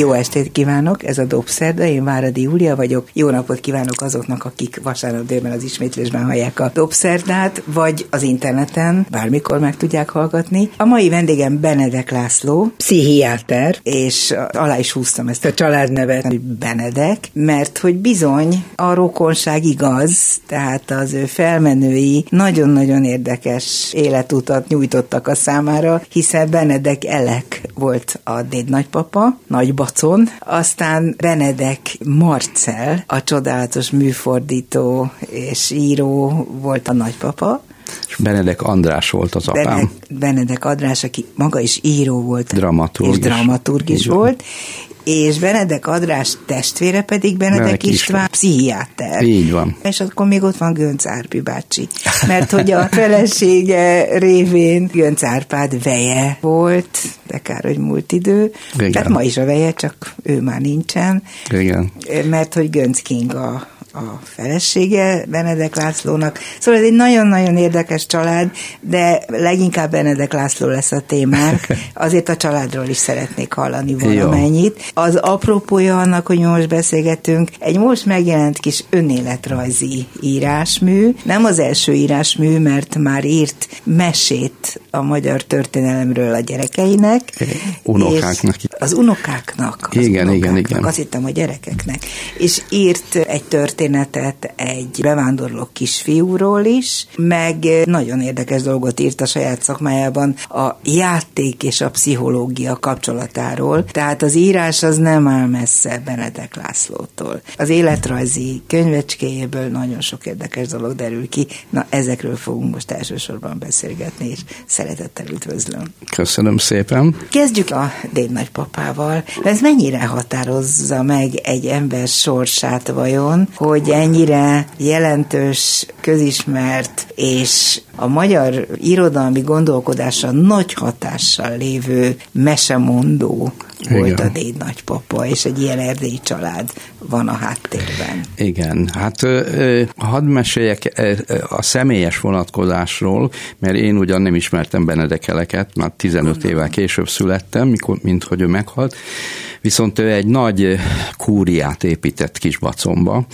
Jó estét kívánok, ez a Dobszerda, én Váradi Júlia vagyok. Jó napot kívánok azoknak, akik vasárnap délben az ismétlésben hallják a Dobszerdát, vagy az interneten, bármikor meg tudják hallgatni. A mai vendégem Benedek László, pszichiáter, és alá is húztam ezt a családnevet, hogy Benedek, mert hogy bizony a rokonság igaz, tehát az ő felmenői nagyon-nagyon érdekes életutat nyújtottak a számára, hiszen Benedek Elek volt a déd nagypapa, nagyba Bacon, aztán Benedek Marcel, a csodálatos műfordító és író volt a nagypapa, és Benedek András volt az apám. Benedek, Benedek András, aki maga is író volt. Dramaturg. És dramaturg is volt és Benedek Adrás testvére pedig Benedek Benedek István, István pszichiáter. Így van. És akkor még ott van Gönc Árpi bácsi, mert hogy a felesége révén Gönc Árpád veje volt, de kár, hogy múlt idő. Igen. Tehát ma is a veje, csak ő már nincsen. Igen. Mert hogy Gönc Kinga a felesége Benedek Lászlónak. Szóval ez egy nagyon-nagyon érdekes család, de leginkább Benedek László lesz a témánk. Azért a családról is szeretnék hallani valamennyit. Az apropója annak, hogy most beszélgetünk, egy most megjelent kis önéletrajzi írásmű. Nem az első írásmű, mert már írt mesét a magyar történelemről a gyerekeinek. Unokáknak. Az unokáknak. Az igen, unokáknak, igen, igen. Azt hittem a gyerekeknek. És írt egy történetet történetet egy bevándorló kisfiúról is, meg nagyon érdekes dolgot írt a saját szakmájában a játék és a pszichológia kapcsolatáról. Tehát az írás az nem áll messze Benedek Lászlótól. Az életrajzi könyvecskéjéből nagyon sok érdekes dolog derül ki. Na, ezekről fogunk most elsősorban beszélgetni, és szeretettel üdvözlöm. Köszönöm szépen. Kezdjük a déd nagypapával. Ez mennyire határozza meg egy ember sorsát vajon, hogy ennyire jelentős, közismert és a magyar irodalmi gondolkodásra nagy hatással lévő mesemondó volt Igen. a déd nagypapa, és egy ilyen erdélyi család van a háttérben. Igen, hát hadd meséljek a személyes vonatkozásról, mert én ugyan nem ismertem Benedekeleket, már 15 évvel később születtem, mikor, mint hogy ő meghalt, viszont ő egy nagy kúriát épített Kisbacomba,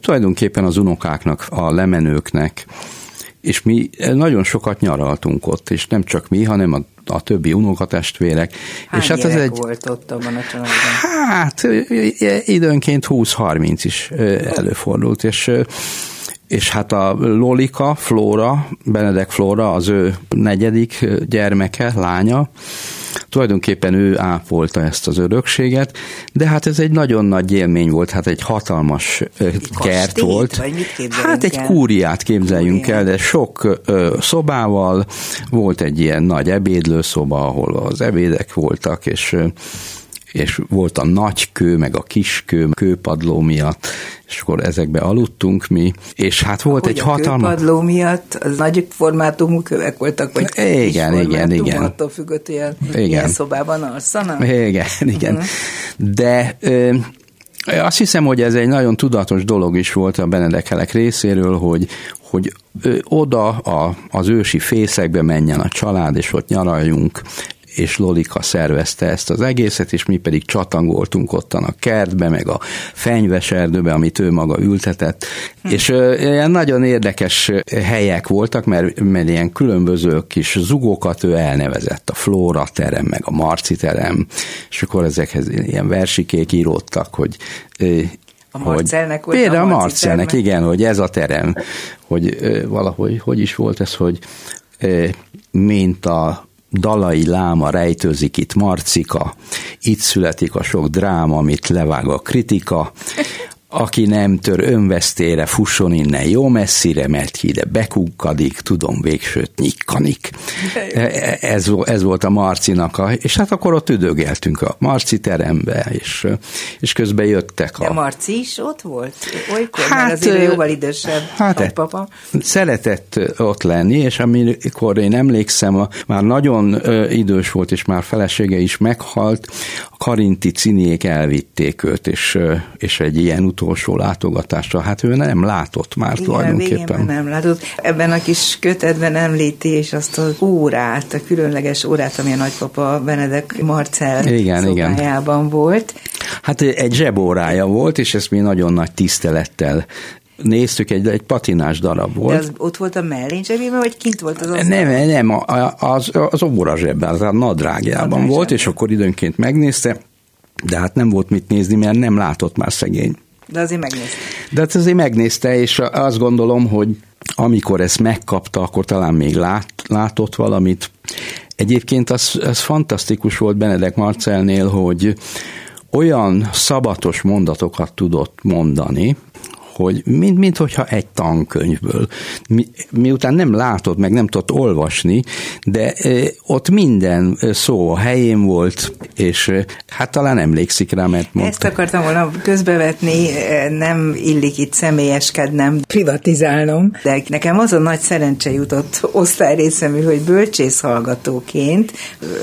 tulajdonképpen az unokáknak, a lemenőknek, és mi nagyon sokat nyaraltunk ott, és nem csak mi, hanem a, a többi unokatestvérek. Hány és hát ez egy volt ott abban a családban? Hát időnként 20-30 is előfordult, és és hát a Lolika, Flóra, Benedek Flóra, az ő negyedik gyermeke, lánya, Tulajdonképpen ő ápolta ezt az örökséget, de hát ez egy nagyon nagy élmény volt, hát egy hatalmas egy kert kastélyt, volt. Hát egy el? kúriát képzeljünk Kúriát. el, de sok ö, szobával, volt egy ilyen nagy ebédlőszoba, ahol az ebédek voltak, és és volt a nagy kő, meg a kis kő, kőpadló miatt, és akkor ezekbe aludtunk mi, és hát volt Ahogy egy hatalmas... A kőpadló miatt az nagy formátumú kövek voltak, vagy igen, kis igen, igen. attól függött, hogy igen. ilyen szobában alszanak? Igen, igen. Uh-huh. De ö, azt hiszem, hogy ez egy nagyon tudatos dolog is volt a Benedekelek részéről, hogy, hogy oda a, az ősi fészekbe menjen a család, és ott nyaraljunk, és Lolika szervezte ezt az egészet, és mi pedig csatangoltunk ottan a kertbe, meg a fenyves erdőbe, amit ő maga ültetett, hm. és ilyen nagyon érdekes helyek voltak, mert, mert ilyen különböző kis zugókat ő elnevezett, a Flóra terem, meg a Marci terem, és akkor ezekhez ilyen versikék íródtak, hogy a Marcelnek hogy, Például a Marcelnek, igen, hogy ez a terem, hogy valahogy, hogy is volt ez, hogy mint a Dalai Láma rejtőzik itt Marcika, itt születik a sok dráma, amit levág a kritika, aki nem tör önvesztére, fusson innen jó messzire, mert ide bekukkadik, tudom végsőt nyikkanik. Ez, ez volt a Marcinak, a, és hát akkor ott üdögeltünk a Marci terembe, és, és közben jöttek a... De Marci is ott volt? Olykor, hát, mert azért jóval idősebb hát, papa. Szeretett ott lenni, és amikor én emlékszem, már nagyon idős volt, és már felesége is meghalt, Karinti ciniék elvitték őt, és, és egy ilyen utolsó látogatásra, hát ő nem látott már Igen, tulajdonképpen. nem látott. Ebben a kis kötetben említi, és azt az órát, a különleges órát, ami a nagypapa Benedek Marcel igen, igen. volt. Hát egy zsebórája volt, és ezt mi nagyon nagy tisztelettel néztük, egy, egy patinás darab volt. De az ott volt a mellén zsebében, vagy kint volt az az? Nem, nem, az, az óra zsebben, az a nadrágjában Nadrág volt, és akkor időnként megnézte, de hát nem volt mit nézni, mert nem látott már szegény. De azért megnézte. De hát azért megnézte, és azt gondolom, hogy amikor ezt megkapta, akkor talán még lát, látott valamit. Egyébként az, az fantasztikus volt Benedek Marcelnél, hogy olyan szabatos mondatokat tudott mondani, hogy mint, mint hogyha egy tankönyvből. Mi, miután nem látod, meg nem tudott olvasni, de ott minden szó a helyén volt, és hát talán emlékszik rá, mert mondta. Ezt akartam volna közbevetni, nem illik itt személyeskednem, privatizálnom, de nekem az a nagy szerencse jutott osztályrészemű, hogy bölcsész hallgatóként,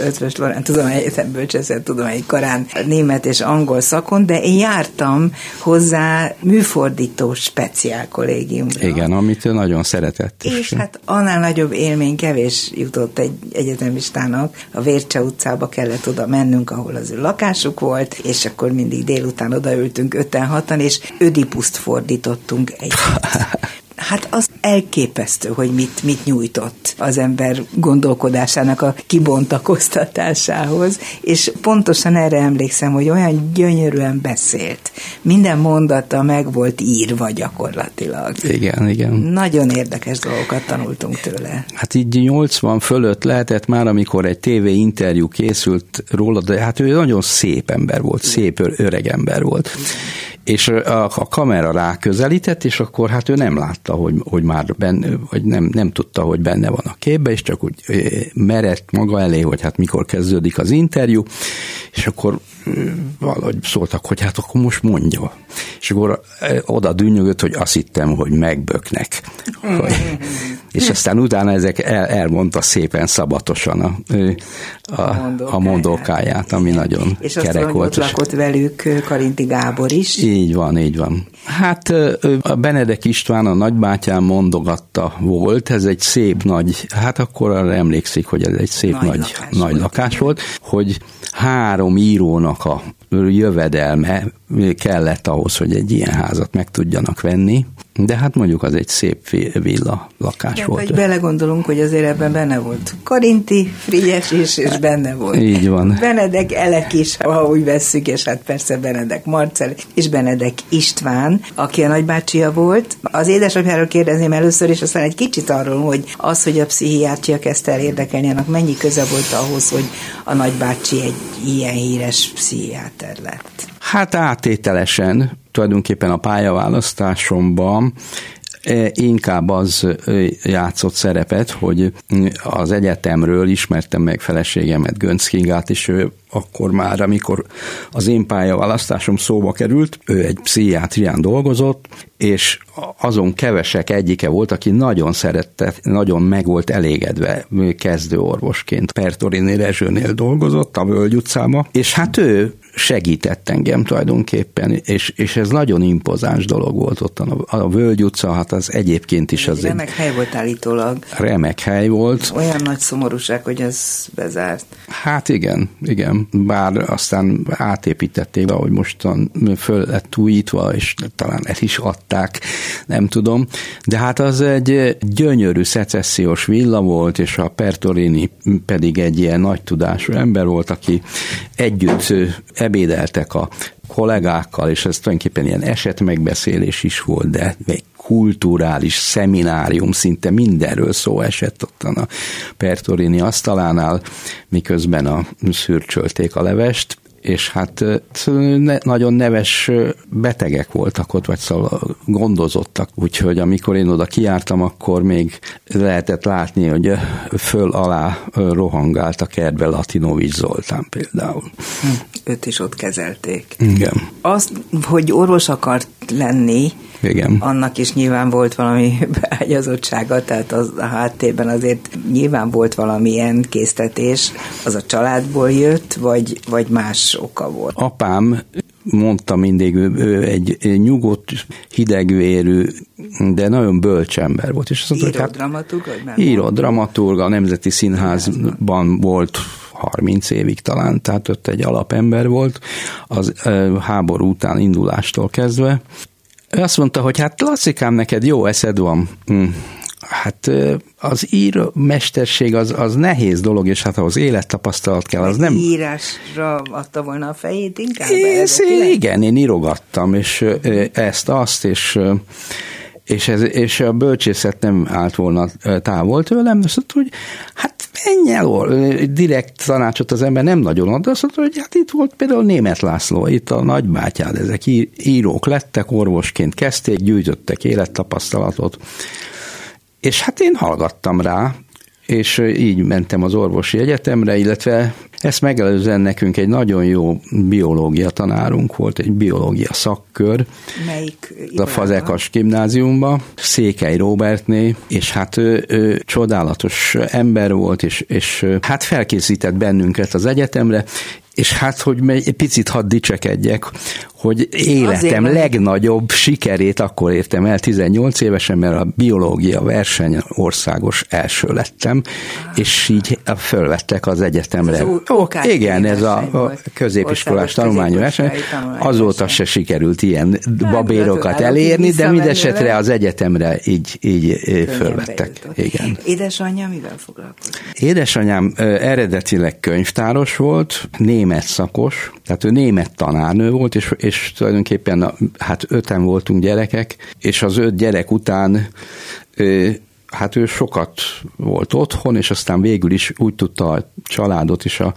Ötvös Lorán Tudományi Egyetem bölcsészet tudományi karán német és angol szakon, de én jártam hozzá műfordító Tartós speciál kollégiumra. Igen, amit ő nagyon szeretett. És hát annál nagyobb élmény kevés jutott egy egyetemistának. A Vércse utcába kellett oda mennünk, ahol az ő lakásuk volt, és akkor mindig délután odaültünk öten hatan, és ödipuszt fordítottunk egy Hát az elképesztő, hogy mit, mit nyújtott az ember gondolkodásának a kibontakoztatásához, és pontosan erre emlékszem, hogy olyan gyönyörűen beszélt. Minden mondata meg volt írva gyakorlatilag. Igen, igen. Nagyon érdekes dolgokat tanultunk tőle. Hát így 80 fölött lehetett már, amikor egy TV interjú készült róla, de hát ő nagyon szép ember volt, szép öreg ember volt. Igen és a, a kamera ráközelített, és akkor hát ő nem látta, hogy, hogy már benne, vagy nem, nem tudta, hogy benne van a képbe, és csak úgy merett maga elé, hogy hát mikor kezdődik az interjú, és akkor valahogy szóltak, hogy hát akkor most mondja. És akkor oda dűnyögött, hogy azt hittem, hogy megböknek. Hogy, és aztán utána ezek el, elmondta szépen szabatosan a, a, a mondókáját, ami nagyon és kerek volt. És lakott velük Karinti Gábor is. Így van, így van. Hát a Benedek István a nagybátyám mondogatta volt, ez egy szép nagy, hát akkor arra emlékszik, hogy ez egy szép nagy, nagy, lakás, nagy lakás volt, hogy három írónak a jövedelme kellett ahhoz, hogy egy ilyen házat meg tudjanak venni, de hát mondjuk az egy szép villa lakás de, volt. Hogy belegondolunk, hogy azért ebben benne volt Karinti, Frigyes is, és benne volt. Így van. Benedek Elek is, ha úgy vesszük, és hát persze Benedek Marcel, és Benedek István, aki a nagybácsia volt. Az édesapjáról kérdezném először, és aztán egy kicsit arról, hogy az, hogy a pszichiátria kezdte el érdekelni, annak mennyi köze volt ahhoz, hogy a nagybácsi egy ilyen híres pszichiáter lett. Hát áttételesen tulajdonképpen a pályaválasztásomban e, inkább az e, játszott szerepet, hogy az egyetemről ismertem meg feleségemet, Gönc Kingát, és ő akkor már, amikor az én pályaválasztásom szóba került, ő egy pszichiátrián dolgozott, és azon kevesek egyike volt, aki nagyon szerette, nagyon meg volt elégedve kezdőorvosként. Pertorini Rezsőnél dolgozott a Völgy utcába, és hát ő segített engem tulajdonképpen, és, és ez nagyon impozáns dolog volt ott a, a Völgy utca, hát az egyébként is az remek egy... hely volt állítólag. Remek hely volt. Olyan nagy szomorúság, hogy ez bezárt. Hát igen, igen, bár aztán átépítették, ahogy mostan föl lett újítva, és talán el is adták, nem tudom, de hát az egy gyönyörű szecessziós villa volt, és a Pertorini pedig egy ilyen nagy tudású ember volt, aki együtt ebédeltek a kollégákkal, és ez tulajdonképpen ilyen esetmegbeszélés is volt, de egy kulturális szeminárium, szinte mindenről szó esett ott a Pertorini asztalánál, miközben a szürcsölték a levest, és hát ne, nagyon neves betegek voltak ott, vagy szóval gondozottak, úgyhogy amikor én oda kiártam, akkor még lehetett látni, hogy föl-alá rohangált a kertbe Latinovics Zoltán például. Hm, őt is ott kezelték. Igen. Az, hogy orvos akart lenni, igen. Annak is nyilván volt valami beágyazottsága, tehát az, a háttérben azért nyilván volt valamilyen késztetés, az a családból jött, vagy, vagy más oka volt. Apám mondta mindig, ő, egy nyugodt, hidegvérű, de nagyon bölcs ember volt. És azt mondta, író hát, dramaturg? Író dramaturg, a Nemzeti Színházban volt 30 évig talán, tehát ott egy alapember volt, az háború után indulástól kezdve. Ő azt mondta, hogy hát klasszikám, neked jó eszed van. Hm. Hát az ír mesterség az, az nehéz dolog, és hát ahhoz élettapasztalat kell, az nem... Írásra adta volna a fejét inkább? É, igen, én írogattam, és ezt-azt, és és, ez, és a bölcsészet nem állt volna távol tőlem, de azt mondta, hogy hát menj el, direkt tanácsot az ember nem nagyon ad, azt mondta, hogy hát itt volt például Német László, itt a nagybátyád, ezek írók lettek, orvosként kezdték, gyűjtöttek élettapasztalatot, és hát én hallgattam rá, és így mentem az orvosi egyetemre, illetve ezt megelőzően nekünk egy nagyon jó biológia tanárunk volt, egy biológia szakkör. Melyik? A Fazekas gimnáziumba, Székely Robertné, és hát ő, ő csodálatos ember volt, és, és hát felkészített bennünket az egyetemre, és hát, hogy egy picit hadd dicsekedjek, hogy életem Azért legnagyobb sikerét akkor értem el 18 évesen, mert a biológia verseny országos első lettem, és így fölvettek az egyetemre. Ez OK, igen, ez a, a középiskolás tanulmányi verseny. Azóta se sikerült ilyen hát, babérokat elérni, de mindesetre az egyetemre így, így fölvettek. Igen. Édesanyja mivel foglalkozik? Édesanyám eredetileg könyvtáros volt, német szakos, tehát ő német tanárnő volt, és, és tulajdonképpen hát öten voltunk gyerekek, és az öt gyerek után hát ő sokat volt otthon, és aztán végül is úgy tudta a családot is a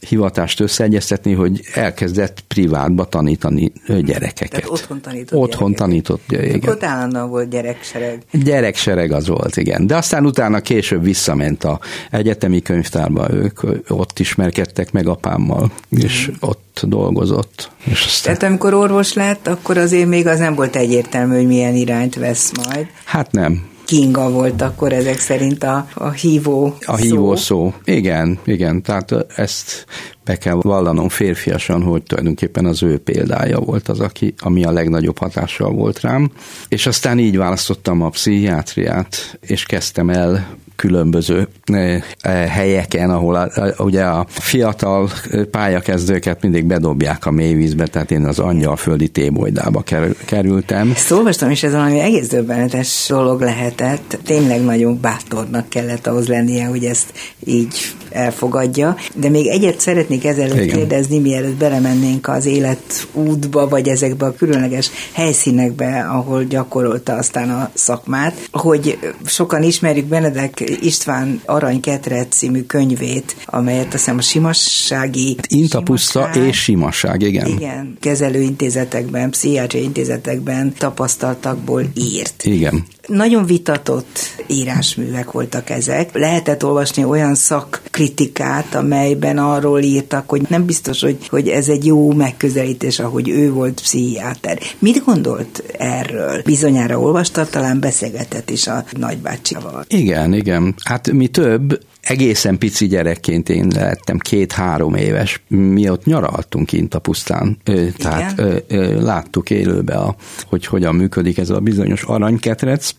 hivatást összeegyeztetni, hogy elkezdett privátba tanítani gyerekeket. Tehát otthon tanított Otthon gyerekeket. tanított, igen. Ott állandóan volt gyereksereg. Gyereksereg az volt, igen. De aztán utána később visszament a egyetemi könyvtárba, ők ott ismerkedtek meg apámmal, és mm. ott dolgozott. És aztán... Tehát amikor orvos lett, akkor azért még az nem volt egyértelmű, hogy milyen irányt vesz majd. Hát nem, Kinga volt akkor ezek szerint a, a hívó A szó. hívó szó. Igen, igen, tehát ezt be kell vallanom férfiasan, hogy tulajdonképpen az ő példája volt az, aki, ami a legnagyobb hatással volt rám. És aztán így választottam a pszichiátriát, és kezdtem el különböző eh, eh, helyeken, ahol a, a, ugye a fiatal pályakezdőket mindig bedobják a mélyvízbe, tehát én az angyalföldi tébolydába kerültem. Ezt olvastam, és ez valami egész döbbenetes dolog lehetett. Tényleg nagyon bátornak kellett ahhoz lennie, hogy ezt így elfogadja. De még egyet szeretnék ezelőtt Igen. kérdezni, mielőtt belemennénk az életútba, vagy ezekbe a különleges helyszínekbe, ahol gyakorolta aztán a szakmát, hogy sokan ismerjük Benedek István Aranyketret című könyvét, amelyet azt hiszem a simassági... Intapuszta simasság, és simasság, igen. Igen, kezelőintézetekben, pszichiátriai intézetekben tapasztaltakból írt. Igen. Nagyon vitatott írásművek voltak ezek. Lehetett olvasni olyan szakkritikát, amelyben arról írtak, hogy nem biztos, hogy, hogy ez egy jó megközelítés, ahogy ő volt pszichiáter. Mit gondolt erről? Bizonyára olvasta, talán beszélgetett is a nagybácsival. Igen, igen. Hát mi több, egészen pici gyerekként én lettem két-három éves, mi ott nyaraltunk kint a pusztán, Igen? tehát láttuk élőbe, a, hogy hogyan működik ez a bizonyos aranyketrec.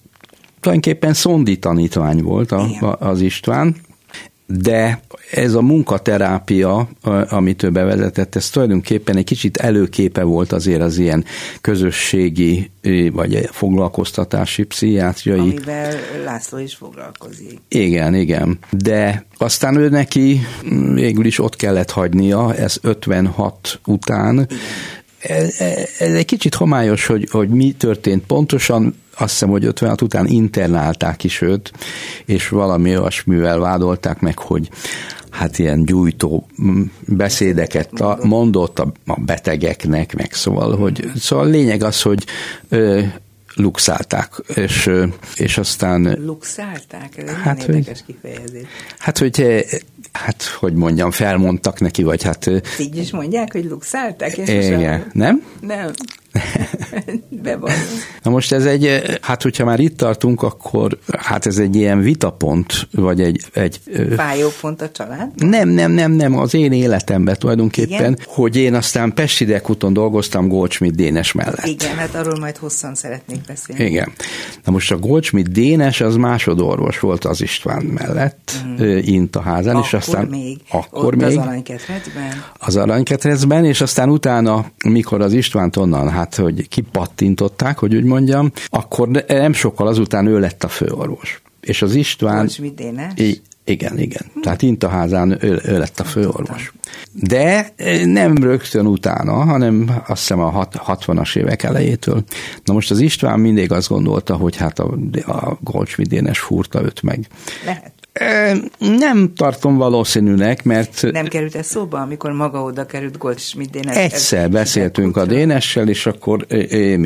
Tulajdonképpen szondi tanítvány volt a, a, az István, de ez a munkaterápia, amit ő bevezetett, ez tulajdonképpen egy kicsit előképe volt azért az ilyen közösségi vagy foglalkoztatási, pszichiátriai. Amivel László is foglalkozik. Igen, igen. De aztán ő neki végül is ott kellett hagynia, ez 56 után. Igen. Ez, ez egy kicsit homályos, hogy, hogy mi történt pontosan, azt hiszem, hogy 56 után internálták is őt, és valami olyasmivel vádolták meg, hogy hát ilyen gyújtó beszédeket mondott a, betegeknek, meg szóval, hogy szóval a lényeg az, hogy ö, luxálták, és, és aztán... Luxálták? Ez hát, érdekes hogy, kifejezés. Hát, hogy hát, hogy mondjam, felmondtak neki, vagy hát... Így is mondják, hogy luxálták? Igen, nem? Nem. Na most ez egy, hát hogyha már itt tartunk, akkor hát ez egy ilyen vitapont, vagy egy... egy Fájópont a család? Nem, nem, nem, nem, az én életemben tulajdonképpen, Igen? hogy én aztán Pesti Dekuton dolgoztam Goldschmidt Dénes mellett. Igen, hát arról majd hosszan szeretnék beszélni. Igen. Na most a Goldschmidt Dénes az másodorvos volt az István mellett, mm. int a házán, akkor és aztán még, akkor még az aranyketrecben. Az aranyketrecben, és aztán utána, mikor az Istvánt onnan, hát, hogy kipattintották, hogy úgy mondjam, akkor nem sokkal azután ő lett a főorvos. És az István... Dénes? Igen, igen. Tehát Intaházán ő, ő lett a főorvos. De eh, nem rögtön utána, hanem azt hiszem a 60-as évek elejétől. Na most az István mindig azt gondolta, hogy hát a, a Goldschmidt Dénes fúrta őt meg. Lehet. Nem tartom valószínűnek, mert... Nem került ez szóba, amikor maga oda került Goldschmidt Dénes? Egyszer beszéltünk a Dénessel, és akkor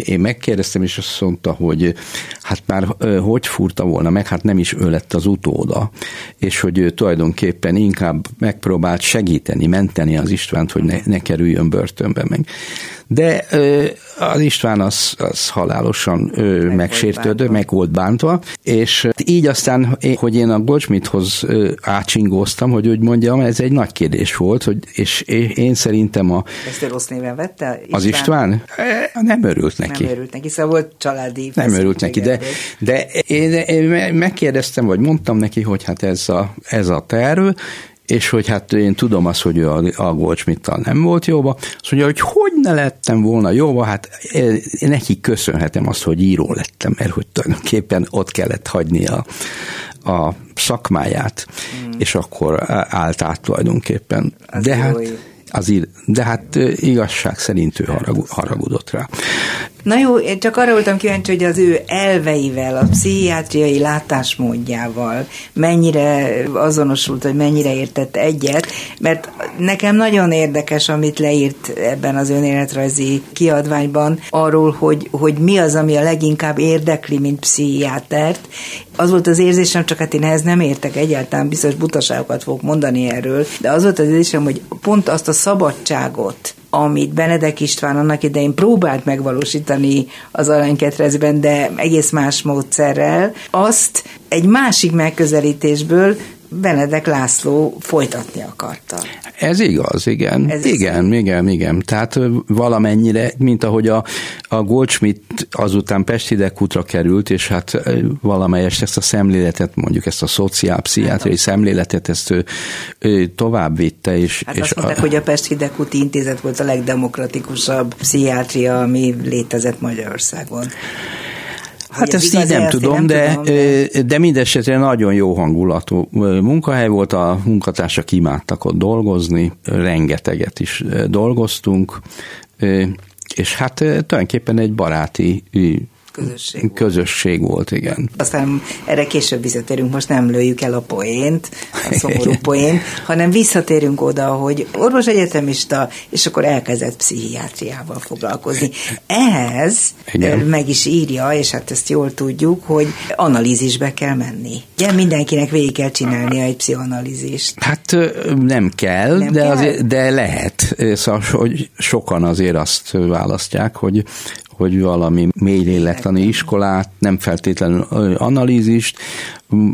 én megkérdeztem, és azt mondta, hogy hát már hogy furta volna meg, hát nem is ő lett az utóda, és hogy ő tulajdonképpen inkább megpróbált segíteni, menteni az Istvánt, hogy ne, ne kerüljön börtönbe meg. De az István az, az halálosan meg megsértődő, meg volt bántva, és így aztán, hogy én a Goldschmidthoz átsingóztam, hogy úgy mondjam, ez egy nagy kérdés volt, hogy, és én szerintem a... Ezt a rossz néven vette? István? Az István? Nem örült neki. Nem örült neki, szóval volt családi Nem örült neki, de, de én, én megkérdeztem, vagy mondtam neki, hogy hát ez a, ez a terv, és hogy hát én tudom azt, hogy a, a Goldschmidt-tal nem volt jóba, azt mondja, hogy hogy ne lettem volna jóba, hát én neki köszönhetem azt, hogy író lettem, mert hogy tulajdonképpen ott kellett hagyni a, a szakmáját, mm. és akkor állt át tulajdonképpen. Az De hát, az, de hát igazság szerint ő haragudott rá. Na jó, én csak arra voltam kíváncsi, hogy az ő elveivel, a pszichiátriai látásmódjával mennyire azonosult, hogy mennyire értett egyet, mert nekem nagyon érdekes, amit leírt ebben az önéletrajzi kiadványban, arról, hogy, hogy mi az, ami a leginkább érdekli, mint pszichiátert. Az volt az érzésem, csak hát én ehhez nem értek egyáltalán, biztos butaságokat fogok mondani erről, de az volt az érzésem, hogy pont azt a szabadságot, amit Benedek István annak idején próbált megvalósítani az aranyketrecben, de egész más módszerrel, azt egy másik megközelítésből Benedek László folytatni akarta. Ez igaz, igen. Ez igen, igaz. igen, igen. Tehát valamennyire, mint ahogy a, a Goldschmidt azután Pesti Dekutra került, és hát valamelyest ezt a szemléletet, mondjuk ezt a szociálpszichiátriai hát, szemléletet, ezt ő, ő tovább vitte. És, hát és azt mondták, a, hogy a Pesti Dekuti intézet volt a legdemokratikusabb pszichiátria, ami létezett Magyarországon. Hát ezt így nem tudom, nem de, tudom, de... de mindesetre nagyon jó hangulatú munkahely volt, a munkatársak imádtak ott dolgozni, rengeteget is dolgoztunk, és hát tulajdonképpen egy baráti közösség volt. Közösség volt, igen. Aztán erre később visszatérünk, most nem lőjük el a poént, a szomorú poént, hanem visszatérünk oda, hogy orvos egyetemista, és akkor elkezdett pszichiátriával foglalkozni. Ehhez igen. meg is írja, és hát ezt jól tudjuk, hogy analízisbe kell menni. Ugye mindenkinek végig kell csinálnia egy pszichoanalízist. Hát nem kell, nem de, kell? Azért, de lehet. Szóval, hogy sokan azért azt választják, hogy hogy valami mély lélektani iskolát, nem feltétlenül analízist,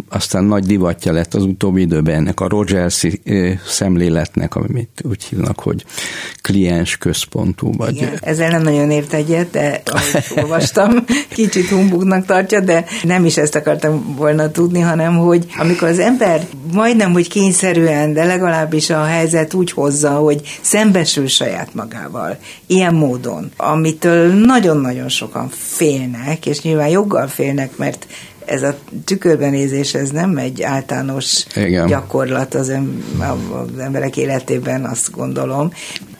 aztán nagy divatja lett az utóbbi időben ennek a Rogersi szemléletnek, amit úgy hívnak, hogy kliens központú. Vagy... Igen, ezzel nem nagyon ért egyet, de olvastam, kicsit humbugnak tartja, de nem is ezt akartam volna tudni, hanem hogy amikor az ember majdnem, hogy kényszerűen, de legalábbis a helyzet úgy hozza, hogy szembesül saját magával, ilyen módon, amitől nagyon-nagyon sokan félnek, és nyilván joggal félnek, mert ez a tükörbenézés, ez nem egy általános Igen. gyakorlat az, em, az emberek életében, azt gondolom.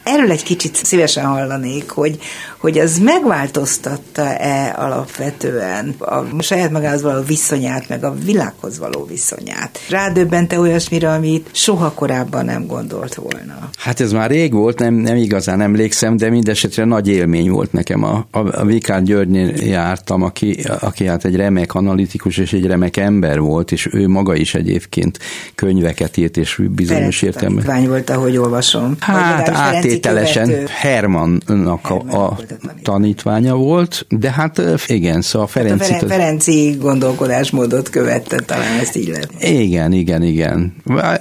Erről egy kicsit szívesen hallanék, hogy, hogy az megváltoztatta-e alapvetően a saját magához való viszonyát, meg a világhoz való viszonyát. Rádöbbente olyasmire, amit soha korábban nem gondolt volna. Hát ez már rég volt, nem, nem igazán emlékszem, de mindesetre nagy élmény volt nekem. A, a, a Vikár Györgynél jártam, aki, aki hát egy remek analitikus és egy remek ember volt, és ő maga is egyébként könyveket írt, és bizonyos értelme. volt, ahogy olvasom. Hát át kivételesen követő. Hermannnak a, a tanítványa volt, de hát igen, szóval Hát a Ferenci... Feren- Ferenci gondolkodásmódot követte, talán ezt így lehet. Igen, igen, igen.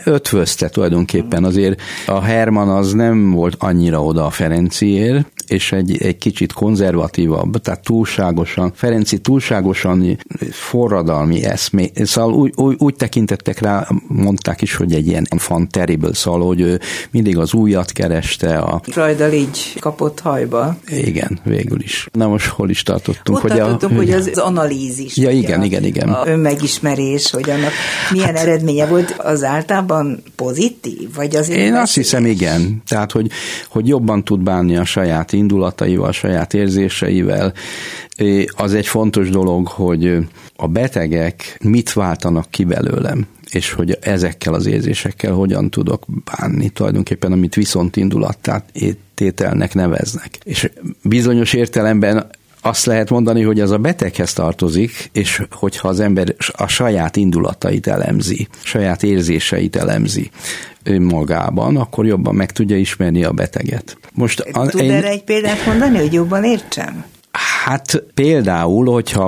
Ötvözte tulajdonképpen. Azért a Herman az nem volt annyira oda a Ferenciért, és egy, egy kicsit konzervatívabb, tehát túlságosan, Ferenci túlságosan forradalmi eszmé, szóval úgy, úgy, úgy tekintettek rá, mondták is, hogy egy ilyen fan terrible, szóval, hogy ő mindig az újat kereste, a, Freudal így kapott hajba. igen, végül is. Na most hol is tartottunk? Ott tartottunk, a, hogy az, az analízis. Ja, igen, a, igen, igen. A önmegismerés, hogy annak milyen hát, eredménye volt, az általában pozitív? Vagy azért Én azt hiszem, igen. Tehát, hogy, hogy jobban tud bánni a saját indulataival, saját érzéseivel. Az egy fontos dolog, hogy a betegek mit váltanak ki belőlem és hogy ezekkel az érzésekkel hogyan tudok bánni, tulajdonképpen amit viszont indulattát tételnek neveznek. És bizonyos értelemben azt lehet mondani, hogy az a beteghez tartozik, és hogyha az ember a saját indulatait elemzi, saját érzéseit elemzi önmagában, akkor jobban meg tudja ismerni a beteget. Most a, Tud erre egy példát mondani, hogy jobban értsem? Hát például, hogyha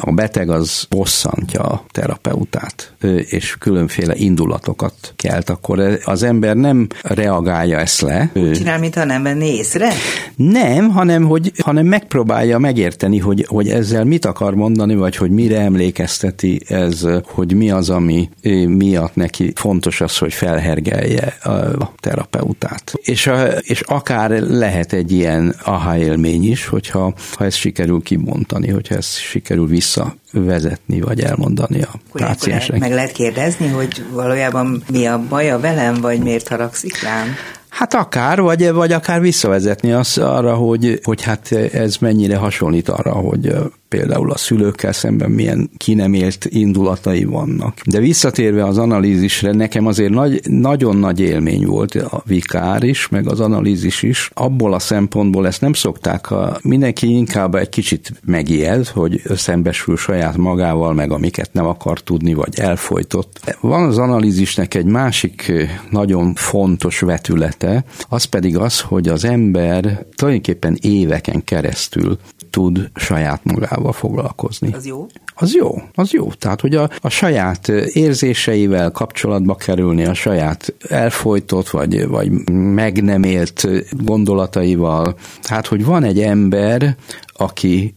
a beteg az bosszantja a terapeutát, és különféle indulatokat kelt, akkor az ember nem reagálja ezt le. Csinál, mintha nem venné észre? Nem, hanem, hogy, hanem megpróbálja megérteni, hogy, hogy ezzel mit akar mondani, vagy hogy mire emlékezteti ez, hogy mi az, ami miatt neki fontos az, hogy felhergelje a terapeutát. És, és akár lehet egy ilyen aha élmény is, hogyha ha ezt sikerül kibontani, hogyha ezt sikerül visszavezetni, vagy elmondani a páciensnek. Meg lehet kérdezni, hogy valójában mi a baja velem, vagy miért haragszik rám? Hát akár, vagy, vagy akár visszavezetni azt arra, hogy, hogy hát ez mennyire hasonlít arra, hogy például a szülőkkel szemben milyen ki nem élt indulatai vannak. De visszatérve az analízisre, nekem azért nagy, nagyon nagy élmény volt a vikár is, meg az analízis is. Abból a szempontból ezt nem szokták, a, mindenki inkább egy kicsit megijed, hogy szembesül saját magával, meg amiket nem akar tudni, vagy elfolytott. Van az analízisnek egy másik nagyon fontos vetülete, az pedig az, hogy az ember tulajdonképpen éveken keresztül tud saját magával foglalkozni. Az jó? Az jó, az jó. Tehát, hogy a, a saját érzéseivel kapcsolatba kerülni, a saját elfolytott, vagy, vagy meg nem élt gondolataival. Tehát, hogy van egy ember, aki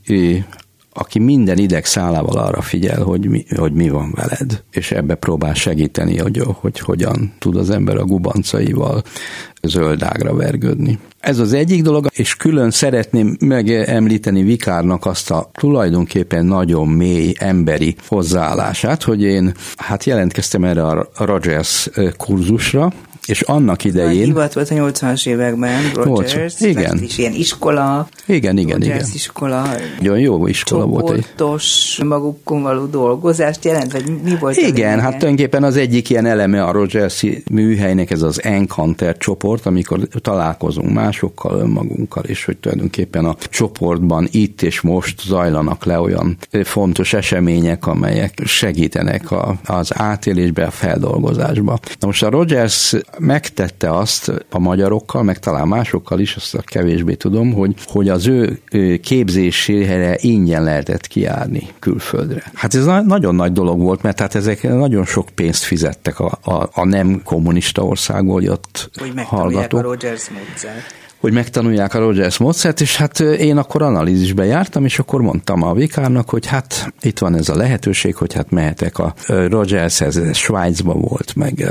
aki minden ideg szálával arra figyel, hogy mi, hogy mi van veled, és ebbe próbál segíteni, hogy, hogy hogyan tud az ember a gubancaival zöldágra vergődni. Ez az egyik dolog, és külön szeretném megemlíteni Vikárnak azt a tulajdonképpen nagyon mély emberi hozzáállását, hogy én hát jelentkeztem erre a Rogers kurzusra, és annak idején... Divat volt a 80-as években, Rogers, igen. is ilyen iskola, igen, igen, Rogers igen. iskola, nagyon jó iskola volt. Egy... Magukon való dolgozást jelent, vagy mi volt Igen, hát tulajdonképpen az egyik ilyen eleme a Rogers műhelynek ez az Encounter csoport, amikor találkozunk másokkal, önmagunkkal, és hogy tulajdonképpen a csoportban itt és most zajlanak le olyan fontos események, amelyek segítenek a, az átélésbe, a feldolgozásba. Na most a Rogers megtette azt a magyarokkal, meg talán másokkal is, azt a kevésbé tudom, hogy, hogy az ő képzésére ingyen lehetett kiárni külföldre. Hát ez nagyon nagy dolog volt, mert hát ezek nagyon sok pénzt fizettek a, a, a nem kommunista országból, ott hogy hallgatók. a Rogers módszert hogy megtanulják a Rogers módszert, és hát én akkor analízisbe jártam, és akkor mondtam a vikárnak, hogy hát itt van ez a lehetőség, hogy hát mehetek a Rogershez, ez Svájcban volt, meg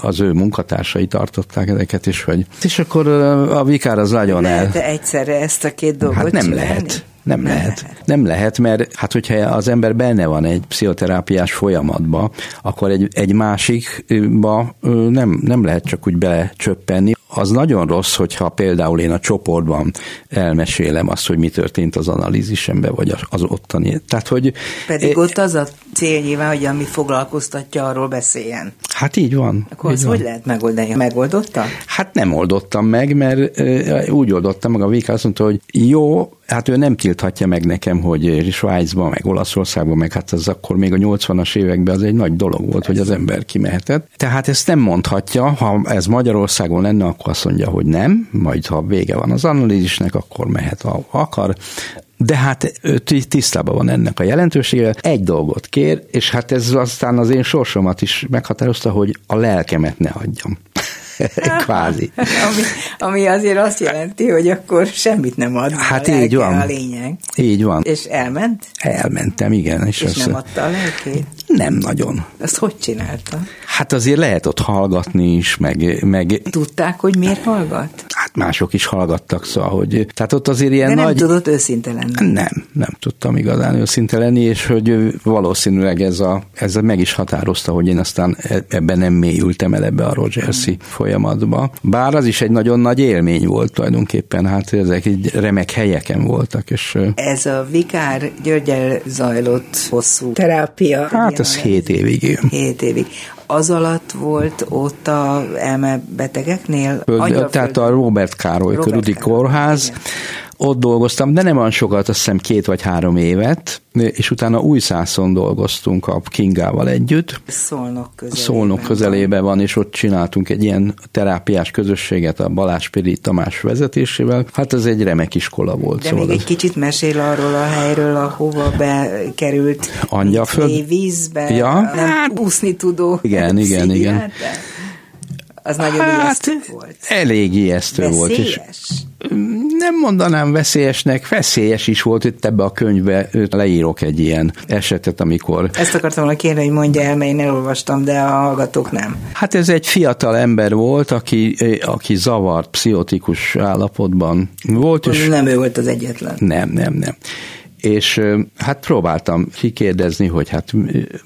az ő munkatársai tartották ezeket, és hogy és akkor a vikár az nagyon el... egyszerre ezt a két dolgot Hát nem csinálni? lehet. Nem, lehet. Nem lehet, mert hát hogyha az ember benne van egy pszichoterápiás folyamatba, akkor egy, egy másikba nem, nem lehet csak úgy belecsöppenni. Az nagyon rossz, hogyha például én a csoportban elmesélem azt, hogy mi történt az analízisemben, vagy az ottani. Tehát, hogy Pedig ott az a cél nyilván, hogy ami foglalkoztatja, arról beszéljen. Hát így van. Akkor így van. hogy lehet megoldani? Megoldotta? Hát nem oldottam meg, mert úgy oldottam meg a VK, azt mondta, hogy jó, hát ő nem tilthatja meg nekem, hogy Svájcban, meg Olaszországban, meg hát az akkor még a 80-as években az egy nagy dolog volt, hogy az ember kimehetett. Tehát ezt nem mondhatja, ha ez Magyarországon lenne, akkor azt mondja, hogy nem, majd ha vége van az analízisnek, akkor mehet, ha akar. De hát ő tisztában van ennek a jelentősége. Egy dolgot kér, és hát ez aztán az én sorsomat is meghatározta, hogy a lelkemet ne hagyjam. Kvázi. ami, ami azért azt jelenti, hogy akkor semmit nem ad. Hát a így van. A lényeg. Így van. És elment? Elmentem, igen. És, és nem adta a lelkét? Nem nagyon. Azt hogy csinálta? Hát azért lehet ott hallgatni is, meg... meg Tudták, hogy miért hallgat? Hát mások is hallgattak, szóval, hogy... Tehát ott azért ilyen De nem nagy... tudott őszinte lenni. Nem, nem tudtam igazán őszinte lenni, és hogy valószínűleg ez, a, ez meg is határozta, hogy én aztán e- ebben nem mélyültem el ebbe a Rogersi hmm. folyamatba. Bár az is egy nagyon nagy élmény volt tulajdonképpen, hát ezek egy remek helyeken voltak, és... Ez a Vikár Györgyel zajlott hosszú terápia. Hát ez hét évig, igen. Hét évig. Az alatt volt ott a elmebetegeknél? Föld, tehát a Robert Károly Robert körüli kórház. Igen. Ott dolgoztam, de nem olyan sokat, azt hiszem két vagy három évet, és utána Újszászon dolgoztunk a Kingával együtt. Szolnok közelében. Szolnok közelében van, és ott csináltunk egy ilyen terápiás közösséget a Balázs Piri Tamás vezetésével. Hát ez egy remek iskola volt. De szóval még egy kicsit mesél arról a helyről, ahova bekerült Angyalföld. vízbe, ja? nem hát, úszni tudó. Igen, igen, igen. Az nagyon hát, ijesztő volt. Elég ijesztő Veszélyes? volt. És nem mondanám veszélyesnek, veszélyes is volt itt ebbe a könyvbe, leírok egy ilyen esetet, amikor... Ezt akartam volna kérni, hogy mondja el, mert én elolvastam, de a hallgatók nem. Hát ez egy fiatal ember volt, aki, aki zavart, pszichotikus állapotban volt. És nem ő volt az egyetlen. Nem, nem, nem és hát próbáltam kikérdezni, hogy hát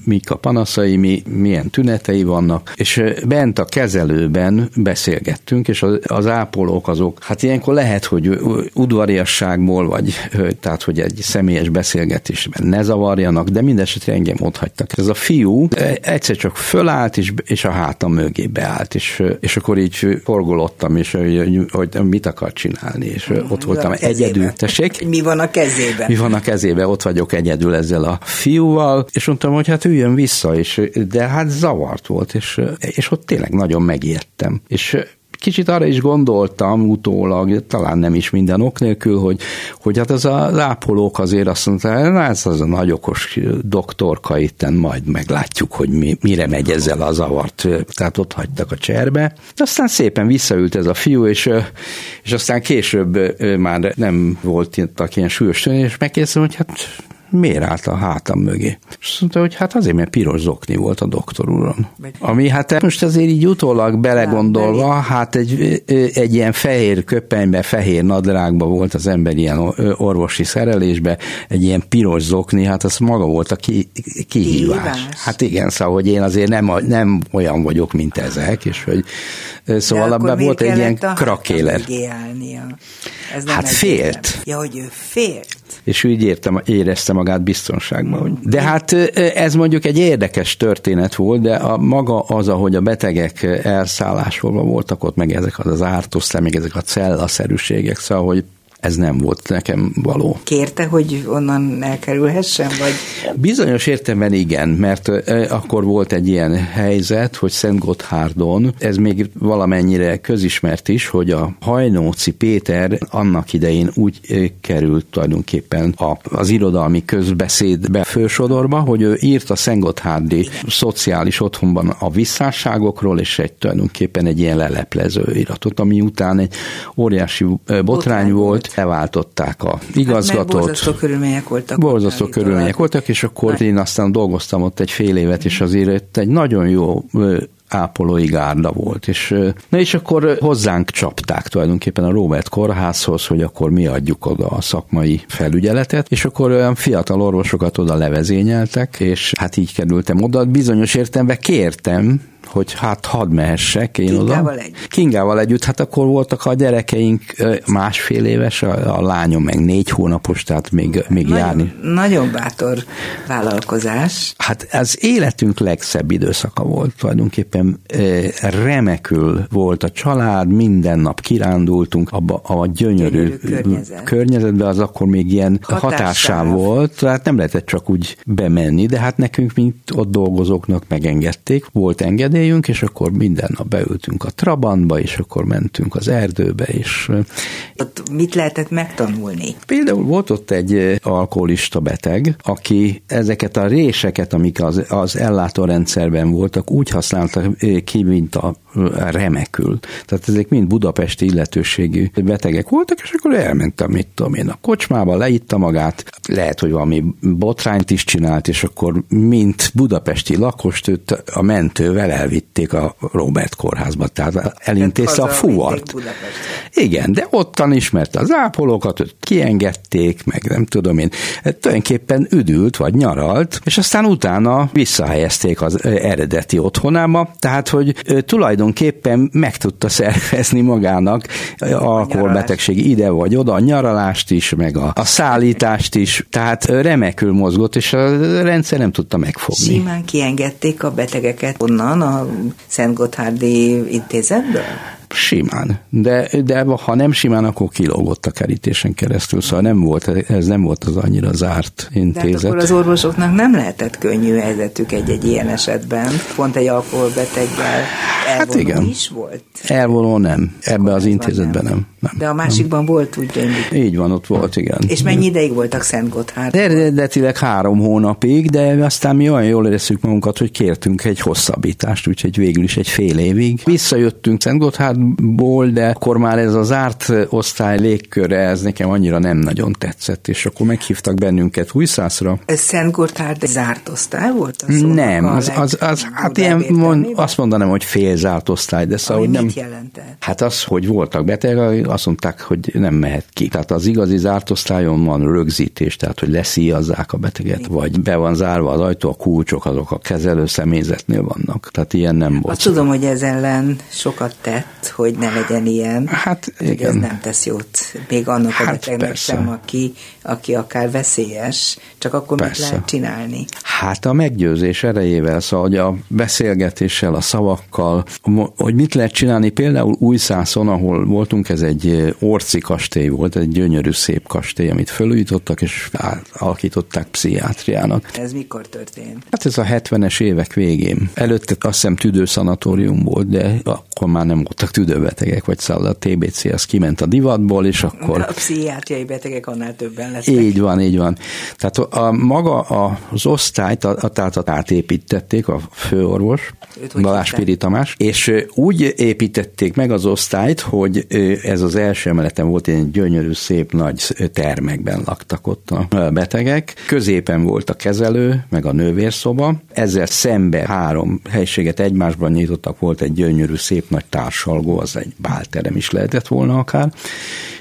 mik a panaszai, mi, milyen tünetei vannak, és bent a kezelőben beszélgettünk, és az, az ápolók azok, hát ilyenkor lehet, hogy udvariasságból, vagy tehát, hogy egy személyes beszélgetésben ne zavarjanak, de mindesetre engem ott hagytak. Ez a fiú egyszer csak fölállt, és, és a hátam mögé beállt, és, és akkor így forgolottam, és hogy, hogy mit akar csinálni, és ott voltam egyedül. Tessék? Mi van a kezében? Mi van a kezébe, ott vagyok egyedül ezzel a fiúval, és mondtam, hogy hát üljön vissza, és, de hát zavart volt, és, és ott tényleg nagyon megijedtem. És kicsit arra is gondoltam utólag, talán nem is minden ok nélkül, hogy, hogy hát az az ápolók azért azt mondták, na ez az a nagy okos doktorka itten, majd meglátjuk, hogy mi, mire megy ezzel a zavart. Tehát ott hagytak a cserbe. Aztán szépen visszaült ez a fiú, és, és aztán később már nem volt ilyen súlyos tűnés, és megkérdeztem, hogy hát miért állt a hátam mögé? És mondta, hogy hát azért, mert piros zokni volt a doktor úron. Ami hát most azért így utólag belegondolva, hát egy, egy ilyen fehér köpenybe, fehér nadrágba volt az ember ilyen orvosi szerelésbe, egy ilyen piros zokni, hát az maga volt a ki, kihívás. Kihívás. Hát igen, szóval, hogy én azért nem, nem olyan vagyok, mint ezek, és hogy szóval abban volt egy ilyen krakéler. Hát félt. Ja, hogy ő félt. És úgy értem, érezte magát biztonságban. De hát ez mondjuk egy érdekes történet volt, de a maga az, ahogy a betegek elszállásolva voltak ott, meg ezek az ártosztál, meg ezek a cellaszerűségek, szóval, hogy ez nem volt nekem való. Kérte, hogy onnan elkerülhessen, vagy? Bizonyos értelemben igen, mert akkor volt egy ilyen helyzet, hogy Szent Gotthárdon, ez még valamennyire közismert is, hogy a Hajnóci Péter annak idején úgy került tulajdonképpen az irodalmi közbeszédbe fősodorba, hogy ő írt a Szent Gotthárdi szociális otthonban a visszásságokról, és egy tulajdonképpen egy ilyen leleplező iratot, ami után egy óriási botrány, botrány volt, leváltották a igazgatót. Hát borzasztó körülmények voltak. Borzasztó körülmények voltak, és akkor hát. én aztán dolgoztam ott egy fél évet, és azért egy nagyon jó ápolói gárda volt. És, na és akkor hozzánk csapták tulajdonképpen a Robert kórházhoz, hogy akkor mi adjuk oda a szakmai felügyeletet, és akkor olyan fiatal orvosokat oda levezényeltek, és hát így kerültem oda. Bizonyos értelemben kértem, hogy hát hadd mehessek én Kingával oda. együtt. Kingával együtt, hát akkor voltak a gyerekeink másfél éves, a, a lányom meg négy hónapos, tehát még, még járni. Nagyon, nagyon bátor vállalkozás. Hát ez életünk legszebb időszaka volt tulajdonképpen. Remekül volt a család, minden nap kirándultunk abba a gyönyörű, Gyönyörű környezet. környezetbe, az akkor még ilyen Hatássáv. hatássá volt, tehát nem lehetett csak úgy bemenni, de hát nekünk, mint ott dolgozóknak megengedték, volt engedélyünk, és akkor minden nap beültünk a Trabantba, és akkor mentünk az erdőbe, és Ott mit lehetett megtanulni? Például volt ott egy alkoholista beteg, aki ezeket a réseket, amik az, az ellátórendszerben voltak, úgy használta ki, mint a remekül. Tehát ezek mind budapesti illetőségű betegek voltak, és akkor elment a, mit tudom én, a kocsmába, leitta magát, lehet, hogy valami botrányt is csinált, és akkor mint budapesti lakost őt a mentővel elvitték a Robert kórházba, tehát elintézte a fuvart. Igen, de ottan ismerte az ápolókat, őt kiengedték, meg nem tudom én, tulajdonképpen üdült, vagy nyaralt, és aztán utána visszahelyezték az eredeti otthonába, tehát, hogy tulajdonképpen meg tudta szervezni magának ö, alkoholbetegség ide vagy oda, a nyaralást is, meg a, a szállítást is, tehát remekül mozgott, és a rendszer nem tudta megfogni. Simán kiengedték a betegeket onnan, a Szent Gotthárdi intézetből? Simán, de, de ha nem simán, akkor kilógott a kerítésen keresztül, szóval nem volt, ez nem volt az annyira zárt De hát intézet. akkor az orvosoknak nem lehetett könnyű helyzetük egy-egy ilyen esetben. Pont egy alkoholbeteggel elvonó Hát igen. is volt. Elvonó nem, ebbe az intézetben nem. nem. De a másikban volt úgy gyöngyű. Így van, ott volt, igen. És mennyi ideig voltak Szent Gotthárd? Eredetileg három hónapig, de aztán mi olyan jól érezzük magunkat, hogy kértünk egy hosszabbítást, úgyhogy végül is egy fél évig. Visszajöttünk Szent Gotthárdból, de akkor már ez az árt osztály légköre, ez nekem annyira nem nagyon tetszett, és akkor meghívtak bennünket Újszászra. Ez Szent Gotthárd zárt osztály volt? A szónak Nem, az, az, az hát ilyen, mond, azt mondanám, hogy félzárt osztály, de szóval Ami nem... mit jelentett? Hát az, hogy voltak betegek, azt mondták, hogy nem mehet ki. Tehát az igazi zárt osztályon van rögzítés, tehát hogy leszíjazzák a beteget, vagy be van zárva az ajtó, a kulcsok azok a kezelő személyzetnél vannak. Tehát ilyen nem volt. Azt tudom, hogy ez ellen sokat tett, hogy ne legyen ilyen. Hát hogy ez igen. nem tesz jót még annak a Hát betegnek persze. sem, aki, aki akár veszélyes, csak akkor Persze. mit lehet csinálni? Hát a meggyőzés erejével, szóval hogy a beszélgetéssel, a szavakkal, hogy mit lehet csinálni, például Újszászon, ahol voltunk, ez egy orci kastély volt, egy gyönyörű szép kastély, amit fölújítottak, és alakították pszichiátriának. Ez mikor történt? Hát ez a 70-es évek végén. Előtte azt hiszem tüdőszanatórium volt, de akkor már nem voltak tüdőbetegek, vagy szóval a TBC az kiment a divatból, és akkor a pszichiátriai betegek annál többen lesznek. így van, így van. Tehát a, maga az osztályt, a, a, tehát átépítették a főorvos, Balázs? Piri Tamás, és úgy építették meg az osztályt, hogy ez az első emeleten volt egy gyönyörű, szép nagy termekben laktak ott a betegek. Középen volt a kezelő, meg a nővérszoba. Ezzel szembe három helységet egymásban nyitottak, volt egy gyönyörű, szép nagy társalgó, az egy bálterem is lehetett volna akár.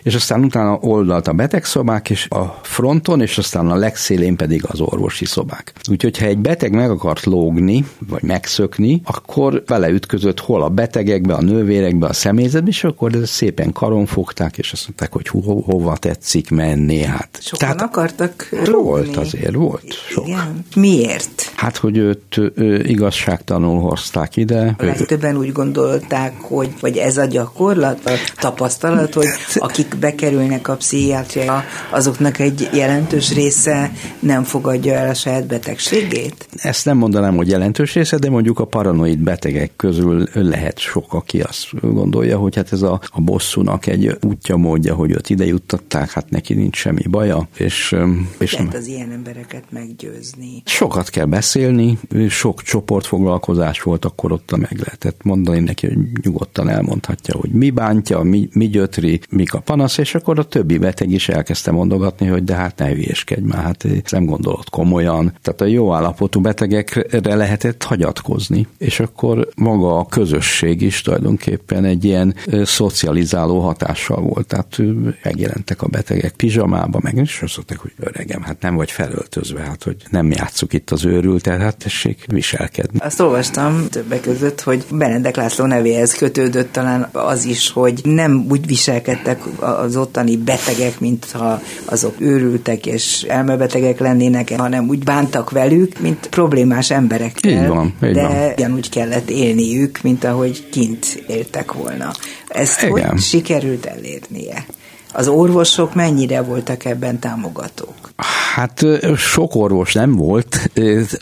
És aztán utána oldalt a betegszobák, és a fronton, és aztán a legszélén pedig az orvosi szobák. Úgyhogy ha egy beteg meg akart lógni, vagy megszökni, akkor beleütközött hol a betegekbe, a nővérekbe, a személyzetbe, és akkor ezt szépen karon fogták, és azt mondták, hogy ho- hova tetszik menni. Hát, Sokan akartak volt rúgni. azért, volt sok. Igen. Miért? Hát, hogy őt ő, igazságtalanul hozták ide. A legtöbben úgy gondolták, hogy vagy ez a gyakorlat, a tapasztalat, hogy akik bekerülnek a pszichiátriába, azoknak egy jelentős része nem fogadja el a saját betegségét? Ezt nem mondanám, hogy jelentős része, de mondjuk a paranoid betegek közül lehet sok, aki azt gondolja, hogy hát ez a, a bosszúnak egy útja, módja, hogy őt ide juttatták, hát neki nincs semmi baja, és, és Lehet az ilyen embereket meggyőzni. sokat kell beszélni, sok csoportfoglalkozás volt, akkor ott meg lehetett mondani neki, hogy nyugodtan elmondhatja, hogy mi bántja, mi, mi gyötri, mik a panasz, és akkor a többi beteg is elkezdte mondogatni, hogy de hát ne hülyeskedj már, hát nem gondolod komolyan. Tehát a jó állapotú betegekre lehetett hagyatkozni, és akkor maga a közösség is tulajdonképpen egy ilyen szocializáló hatással volt. Tehát megjelentek a betegek pizsamába, meg is azt mondták, hogy öregem, hát nem vagy felöltözve, hát hogy nem játsszuk itt az őrült sikerült, tehát tessék viselkedni. Azt olvastam többek között, hogy Benedek László nevéhez kötődött talán az is, hogy nem úgy viselkedtek az ottani betegek, mintha azok őrültek és elmebetegek lennének, hanem úgy bántak velük, mint problémás emberekkel. Így van, így de van. ugyanúgy kellett élniük, mint ahogy kint éltek volna. Ezt Igen. hogy sikerült elérnie? Az orvosok mennyire voltak ebben támogatók? Hát sok orvos nem volt.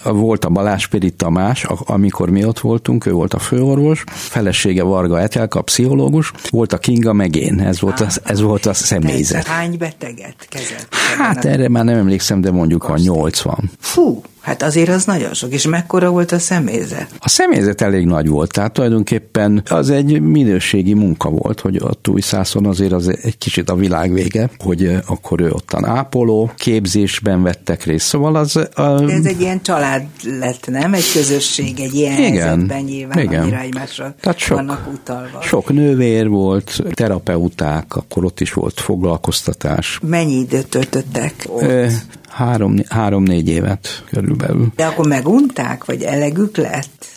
Volt a Balázs Piri Tamás, amikor mi ott voltunk, ő volt a főorvos, felesége Varga Etelka, pszichológus, volt a Kinga meg én, ez volt, a, ez volt a személyzet. Hány beteget kezelt? Hát erre már nem emlékszem, de mondjuk a 80. Fú, hát azért az nagyon sok. És mekkora volt a személyzet? A személyzet elég nagy volt, tehát tulajdonképpen az egy minőségi munka volt, hogy a Újszászon azért az egy kicsit a világ vége, hogy ö, akkor ő ottan ápoló, képzésben vettek részt, szóval az... A, Ez egy ilyen család lett, nem? Egy közösség, egy ilyen Igen, helyzetben nyilván igen. egymásra Tehát sok, vannak utalva. sok nővér volt, terapeuták, akkor ott is volt foglalkoztatás. Mennyi időt töltöttek ott? Ö, három, három-négy évet körülbelül. De akkor megunták, vagy elegük lett?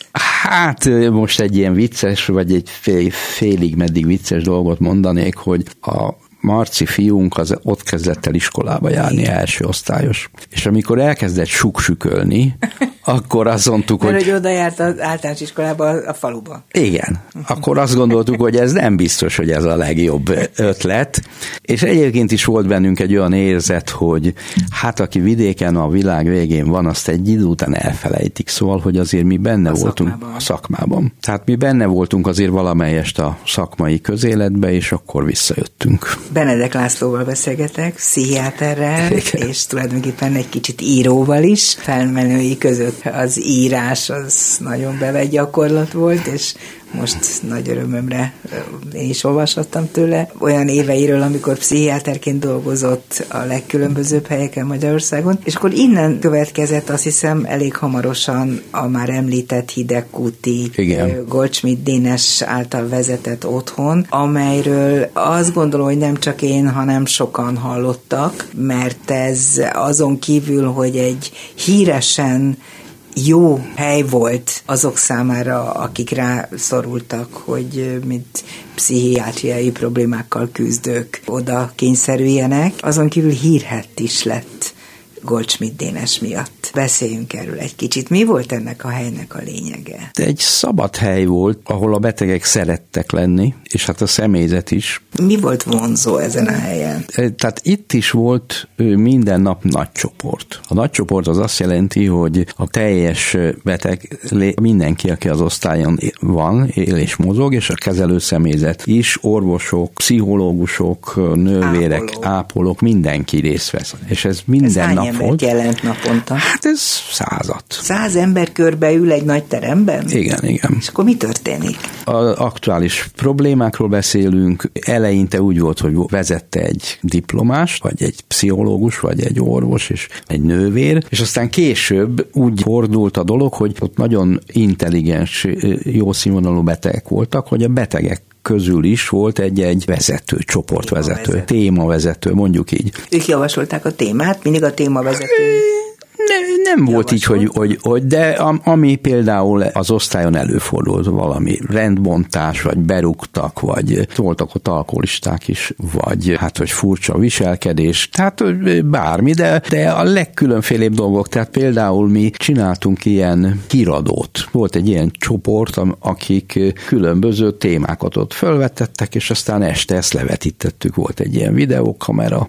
Hát most egy ilyen vicces, vagy egy fél, félig meddig vicces dolgot mondanék, hogy a Marci fiunk az ott kezdett el iskolába járni, első osztályos. És amikor elkezdett suksükölni, akkor azt mondtuk, Mert hogy hogy oda járt az általános iskolába a faluba. igen, akkor azt gondoltuk, hogy ez nem biztos, hogy ez a legjobb ötlet, és egyébként is volt bennünk egy olyan érzet, hogy hát aki vidéken a világ végén van, azt egy idő után elfelejtik, szóval, hogy azért mi benne A voltunk szakmában. a szakmában. Tehát mi benne voltunk azért valamelyest a szakmai közéletbe, és akkor visszajöttünk. Benedek Lászlóval beszélgetek, pszichiáterrel, és tulajdonképpen egy kicsit íróval is. Felmenői között az írás az nagyon bevett gyakorlat volt, és most nagy örömömre ö, én is olvashattam tőle olyan éveiről, amikor pszichiáterként dolgozott a legkülönbözőbb helyeken Magyarországon, és akkor innen következett azt hiszem elég hamarosan a már említett hidegkúti Igen. ö, Goldschmidt Dénes által vezetett otthon, amelyről azt gondolom, hogy nem csak én, hanem sokan hallottak, mert ez azon kívül, hogy egy híresen jó hely volt azok számára, akik rá szorultak, hogy mint pszichiátriai problémákkal küzdők oda kényszerüljenek. Azon kívül hírhett is lett Goldschmidt Dénes miatt. Beszéljünk erről egy kicsit. Mi volt ennek a helynek a lényege? Egy szabad hely volt, ahol a betegek szerettek lenni, és hát a személyzet is. Mi volt vonzó ezen a helyen? Tehát itt is volt minden nap nagy csoport. A nagy csoport az azt jelenti, hogy a teljes beteg, mindenki, aki az osztályon van, él és mozog, és a kezelő személyzet is, orvosok, pszichológusok, nővérek, Ápolók. ápolók, mindenki részt vesz. És ez Ez minden hány nap volt. jelent naponta? Hát ez százat. Száz ember körbeül egy nagy teremben? Igen, igen. És akkor mi történik? Az aktuális problémákról beszélünk. Eleinte úgy volt, hogy vezette egy diplomás, vagy egy pszichológus, vagy egy orvos, és egy nővér, és aztán később úgy fordult a dolog, hogy ott nagyon intelligens, jó színvonalú betegek voltak, hogy a betegek közül is volt egy-egy vezető, csoportvezető, Témavezető. témavezető, mondjuk így. Ők javasolták a témát, mindig a témavezető. Ne, nem volt így, hogy, hogy, hogy de am- ami például az osztályon előfordult valami rendbontás, vagy berúgtak, vagy voltak ott alkoholisták is, vagy hát, hogy furcsa viselkedés, tehát bármi, de, de a legkülönfélébb dolgok, tehát például mi csináltunk ilyen híradót. Volt egy ilyen csoport, akik különböző témákat ott fölvetettek, és aztán este ezt levetítettük, volt egy ilyen videókamera,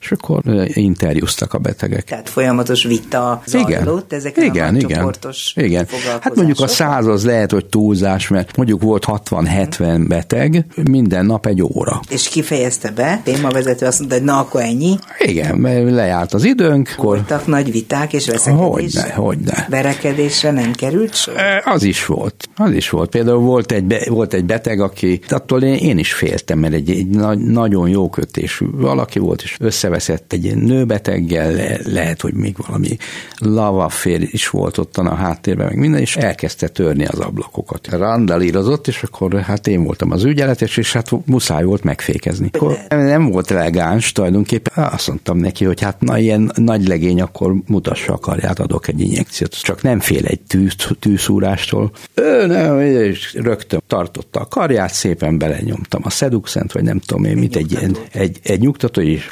és akkor interjúztak a betegek. Tehát folyamatos vita Igen, zajlott ezeken igen, a igen, csoportos igen. Hát mondjuk a száz az lehet, hogy túlzás, mert mondjuk volt 60-70 beteg, minden nap egy óra. És kifejezte be, témavezető azt mondta, hogy na akkor ennyi. Igen, mert lejárt az időnk, akkor Voltak nagy viták és veszekedés. Hogyne, hogyne. Verekedésre nem került sor. E, Az is volt. Az is volt. Például volt egy, be, volt egy beteg, aki attól én, én is féltem, mert egy, egy nagy, nagyon jó kötésű valaki volt, és összeveszett egy nőbeteggel, le, lehet, hogy még valami lavafér is volt ottan a háttérben, meg minden, és elkezdte törni az ablakokat. Randalírozott, és akkor hát én voltam az ügyeletes, és hát muszáj volt megfékezni. Akkor nem volt elegáns tulajdonképpen. Azt mondtam neki, hogy hát na ilyen nagy legény, akkor mutassa a karját, adok egy injekciót. Csak nem fél egy tűz, tűzúrástól. Ő nem, és rögtön tartotta a karját, szépen belenyomtam a Seduxent, vagy nem tudom én, mit egy, ilyen, egy, egy nyugtató, és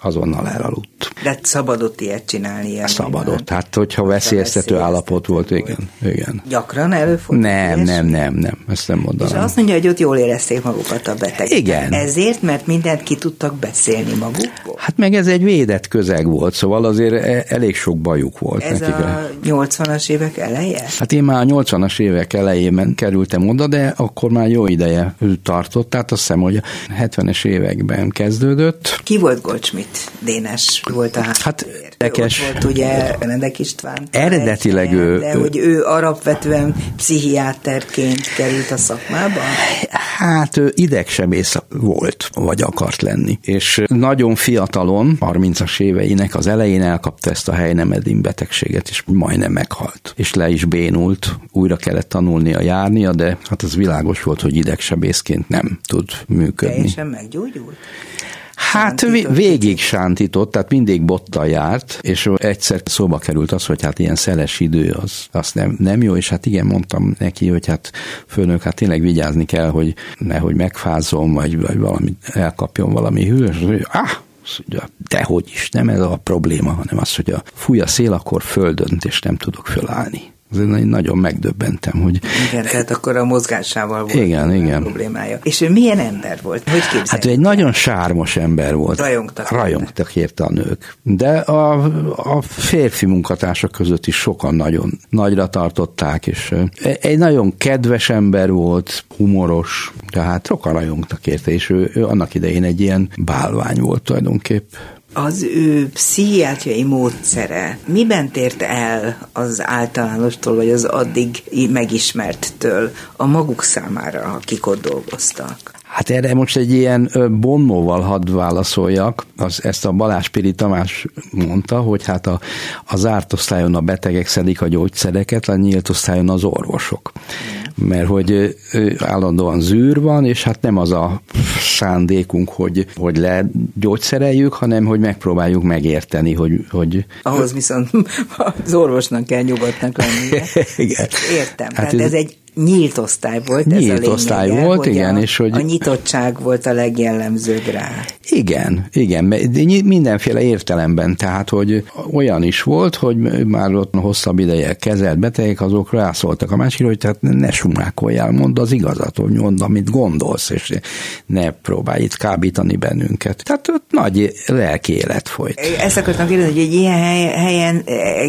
azonnal elaludt. De szabadott ilyet csinálni? Ilyen szabadott, hát hogyha veszélyeztető állapot volt, igen. igen. Gyakran előfordult? Nem, nem, nem, nem, ezt nem mondanám. És azt mondja, hogy ott jól érezték magukat a betegek. Igen. Ezért, mert mindent ki tudtak beszélni magukból? Hát meg ez egy védett közeg volt, szóval azért e- elég sok bajuk volt. Ez nekik. a 80-as évek eleje? Hát én már a 80-as évek elejében kerültem oda, de akkor már jó ideje tartott, tehát azt hiszem, hogy a 70-es években kezdődött. Ki volt Goldschmidt? Dénes volt a Hát érdekes. Ott volt ugye Benedek István. Eredetileg ő... De hogy ő alapvetően pszichiáterként került a szakmába? Hát ő idegsebész volt, vagy akart lenni. És nagyon fiatalon, 30-as éveinek az elején elkapta ezt a helynemedin betegséget, és majdnem meghalt. És le is bénult, újra kellett tanulnia járnia, de hát az világos volt, hogy idegsebészként nem tud működni. Teljesen meggyógyult? Hát végig sántított, tehát mindig bottal járt, és egyszer szóba került az, hogy hát ilyen szeles idő, az, az nem, nem jó, és hát igen, mondtam neki, hogy hát főnök, hát tényleg vigyázni kell, hogy nehogy megfázom, vagy, vagy valami, elkapjon valami hűs, hogy ah, dehogy is, nem ez a probléma, hanem az, hogy a fúj a szél, akkor földönt, és nem tudok fölállni. Nagyon megdöbbentem, hogy... Igen, tehát akkor a mozgásával volt igen, igen. problémája. És ő milyen ember volt? Hogy képzeljük? Hát ő egy nagyon sármos ember volt. Rajongtak. Rajongtak érte a nők. De a, a férfi munkatársak között is sokan nagyon nagyra tartották, és egy nagyon kedves ember volt, humoros, tehát sokan rajongtak érte, és ő, ő annak idején egy ilyen bálvány volt tulajdonképp az ő pszichiátriai módszere miben tért el az általánostól, vagy az addig megismerttől a maguk számára, akik ott dolgoztak? Hát erre most egy ilyen bonnóval hadd válaszoljak. Az, ezt a Balázs Piri Tamás mondta, hogy hát a, a zárt osztályon a betegek szedik a gyógyszereket, a nyílt osztályon az orvosok. Mert hogy állandóan zűr van, és hát nem az a szándékunk, hogy, hogy legyógyszereljük, hanem hogy megpróbáljuk megérteni, hogy... hogy Ahhoz viszont az orvosnak kell nyugodtnak lennie. Igen. Értem. Hát Tehát ez, ez egy nyílt osztály volt. Nyílt ez a lényege, osztály volt, hogy igen. A, és hogy... a nyitottság volt a legjellemzőbb rá. Igen, igen, de mindenféle értelemben, tehát, hogy olyan is volt, hogy már ott hosszabb ideje kezelt betegek, azok rászóltak a másikra, hogy tehát ne sumákoljál, mondd az igazat, hogy mondd, amit gondolsz, és ne próbálj itt kábítani bennünket. Tehát ott nagy lelki élet folyt. Ezt akartam kérdezni, hogy egy ilyen helyen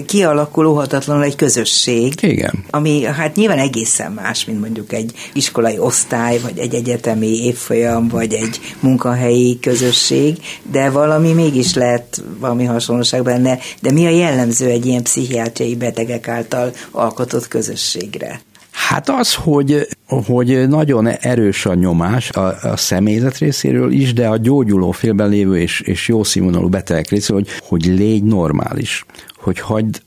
kialakulóhatatlanul egy közösség. Igen. Ami hát nyilván egészen más, mint mondjuk egy iskolai osztály, vagy egy egyetemi évfolyam, vagy egy munkahelyi közösség, de valami mégis lehet valami hasonlóság benne. De mi a jellemző egy ilyen pszichiátriai betegek által alkotott közösségre? Hát az, hogy, hogy nagyon erős a nyomás a, a személyzet részéről is, de a gyógyuló félben lévő és, és jó színvonalú betegek részéről, hogy, hogy légy normális hogy hagyd,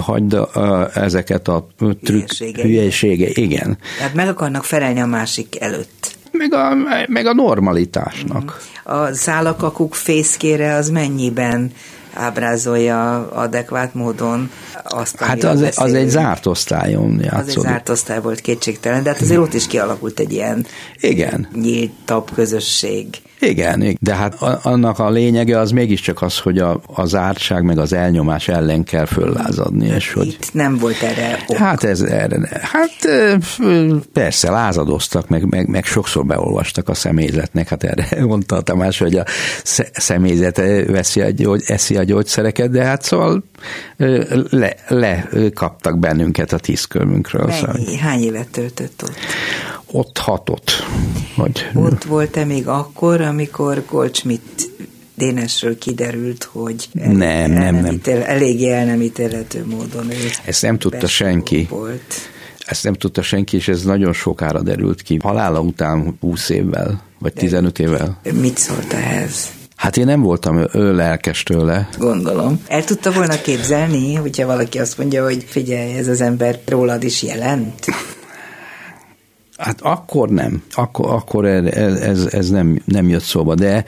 hagyd a, ezeket a trükk hülyesége. Igen. Tehát meg akarnak felelni a másik előtt. Meg a, meg a normalitásnak. A szálakakuk fészkére az mennyiben ábrázolja adekvát módon azt, Hát az, az egy zárt osztályon játszódik. Az egy zárt osztály volt kétségtelen, de hát azért ott is kialakult egy ilyen Igen. nyíltabb közösség. Igen, de hát annak a lényege az mégiscsak az, hogy a, a zártság meg az elnyomás ellen kell föllázadni. És hogy, Itt nem volt erre ok. Hát ez erre, hát persze lázadoztak, meg, meg, meg sokszor beolvastak a személyzetnek, hát erre mondta a Tamás, hogy a személyzet veszi a gyógy, eszi a gyógyszereket, de hát szóval le, le kaptak bennünket a tízkörmünkről. Mennyi, szóval. Hány évet töltött ott? Ott hatot. Vagy... Ott volt-e még akkor, amikor Goldschmidt Dénesről kiderült, hogy el, nem, nem, nem. Ítél, eléggé el nem ítélhető módon Ezt nem tudta senki. Volt. Ezt nem tudta senki, és ez nagyon sokára derült ki. Halála után 20 évvel, vagy 15 évvel. Mit szólt ehhez? Hát én nem voltam ő lelkes tőle. Gondolom. El tudta volna képzelni, hogyha valaki azt mondja, hogy figyelj, ez az ember rólad is jelent? Hát akkor nem, akkor, akkor ez, ez, ez nem, nem jött szóba, de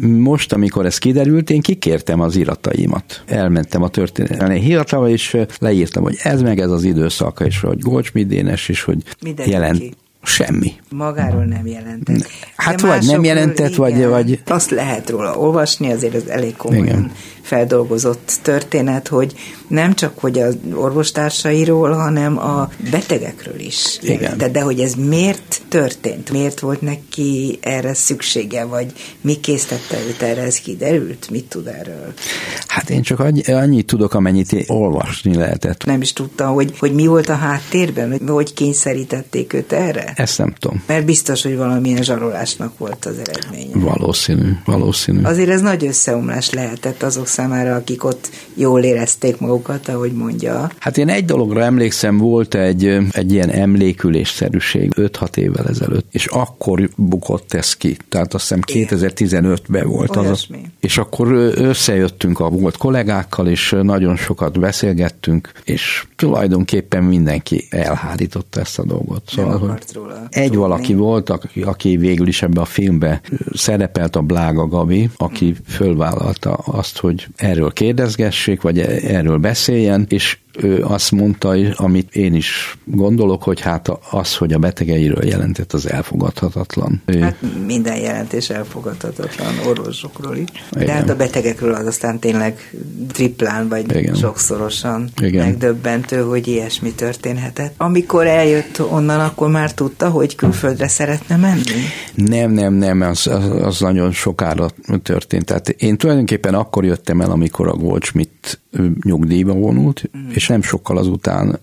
most, amikor ez kiderült, én kikértem az irataimat. Elmentem a történelmi hivatalba, és leírtam, hogy ez meg ez az időszaka, és hogy Goldschmidt Dénes, és hogy Mindenki. jelent, Semmi. Magáról nem jelentett. Hát vagy nem jelentett, vagy, vagy... Azt lehet róla olvasni, azért ez elég komolyan igen. Feldolgozott történet, hogy nem csak hogy az orvostársairól, hanem a betegekről is. Igen. De, de hogy ez miért történt? Miért volt neki erre szüksége, vagy mi késztette őt erre? Ez kiderült? Mit tud erről? Hát én csak annyi, annyit tudok, amennyit olvasni lehetett. Nem is tudta, hogy, hogy mi volt a háttérben, hogy, hogy kényszerítették őt erre? Ezt nem tudom. Mert biztos, hogy valamilyen zsarolásnak volt az eredménye. Valószínű, valószínű. Azért ez nagy összeomlás lehetett azok számára, akik ott jól érezték magukat, ahogy mondja. Hát én egy dologra emlékszem, volt egy, egy ilyen emlékülésszerűség 5-6 évvel ezelőtt, és akkor bukott ez ki. Tehát azt hiszem 2015-ben volt Olyasmi. az. És akkor összejöttünk a volt kollégákkal, és nagyon sokat beszélgettünk, és tulajdonképpen mindenki elhárította ezt a dolgot. Szóval, róla. Egy tudni. valaki volt, aki végül is ebbe a filmbe szerepelt a Blága Gabi, aki fölvállalta azt, hogy erről kérdezgessék, vagy erről beszéljen, és ő azt mondta, amit én is gondolok, hogy hát az, hogy a betegeiről jelentett, az elfogadhatatlan. Hát minden jelentés elfogadhatatlan orvosokról is. Igen. De hát a betegekről az aztán tényleg triplán, vagy Igen. sokszorosan Igen. megdöbbentő, hogy ilyesmi történhetett. Amikor eljött onnan, akkor már tudta, hogy külföldre szeretne menni? Nem, nem, nem, az, az, az nagyon sokára történt. Tehát én tulajdonképpen akkor jöttem el, amikor a Goldschmidt nyugdíjba vonult, mm. és nem sokkal azután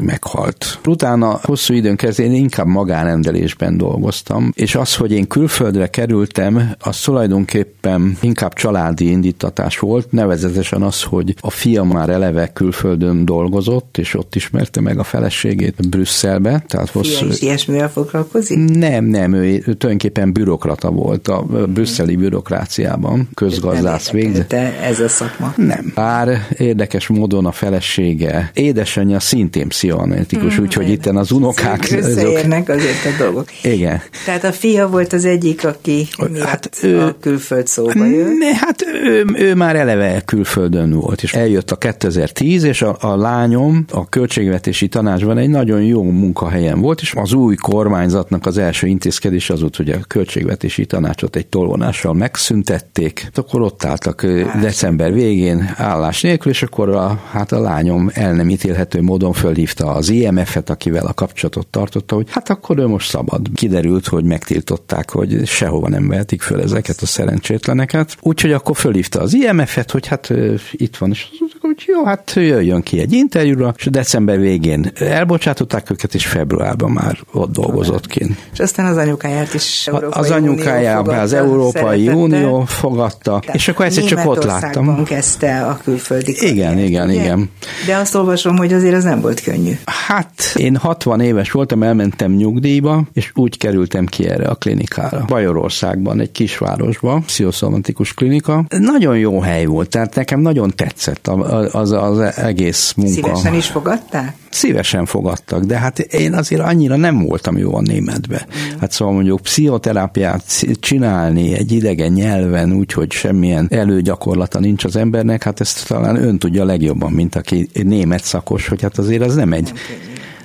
meghalt. Utána hosszú időn kezdve én inkább magánrendelésben dolgoztam, és az, hogy én külföldre kerültem, az tulajdonképpen inkább családi indítatás volt, nevezetesen az, hogy a fiam már eleve külföldön dolgozott, és ott ismerte meg a feleségét Brüsszelbe. Tehát hosszú... Fia is ilyesmivel foglalkozik? Nem, nem, ő, ő tulajdonképpen bürokrata volt a brüsszeli bürokráciában, közgazdász végzett. ez a szakma? Nem. Bár érdekes módon a felesége édesanyja szintén pszichoanalitikus, mm, úgyhogy itt az unokák... Összeérnek azért a dolgok. Igen. Tehát a fia volt az egyik, aki hát ő, a külföld szóba jött. Ne, hát ő, ő már eleve külföldön volt, és eljött a 2010, és a, a lányom a költségvetési tanácsban egy nagyon jó munkahelyen volt, és az új kormányzatnak az első intézkedés az volt, hogy a költségvetési tanácsot egy tolvonással megszüntették, akkor ott álltak december végén állás nélkül, nélkül, és akkor a, hát a lányom el nem ítélhető módon fölhívta az IMF-et, akivel a kapcsolatot tartotta, hogy hát akkor ő most szabad. Kiderült, hogy megtiltották, hogy sehova nem vehetik föl ezeket a szerencsétleneket. Úgyhogy akkor fölhívta az IMF-et, hogy hát itt van, és hogy jó, hát jöjjön ki egy interjúra, és december végén elbocsátották őket, és februárban már ott dolgozott kint. És aztán az anyukáját is Európai Az anyukájában az Európai Unió fogadta, Tehát és akkor egyszer csak ott láttam. kezdte a külföldi igen, igen, igen, igen. De azt olvasom, hogy azért az nem volt könnyű. Hát én 60 éves voltam, elmentem nyugdíjba, és úgy kerültem ki erre a klinikára. Bajorországban, egy kisvárosban, pszichoszomatikus klinika. Nagyon jó hely volt, tehát nekem nagyon tetszett az, az egész munka. Szívesen is fogadták? Szívesen fogadtak, de hát én azért annyira nem voltam jó a németbe. Hát szóval mondjuk pszichoterápiát csinálni egy idegen nyelven, úgyhogy semmilyen előgyakorlata nincs az embernek, hát ezt talán ön tudja legjobban, mint aki német szakos, hogy hát azért az nem egy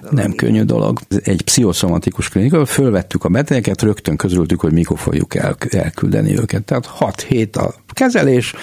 nem könnyű dolog. Egy pszichoszomatikus klinika, fölvettük a betegeket, rögtön közültük, hogy mikor fogjuk el, elküldeni őket. Tehát 6 hét a kezelés.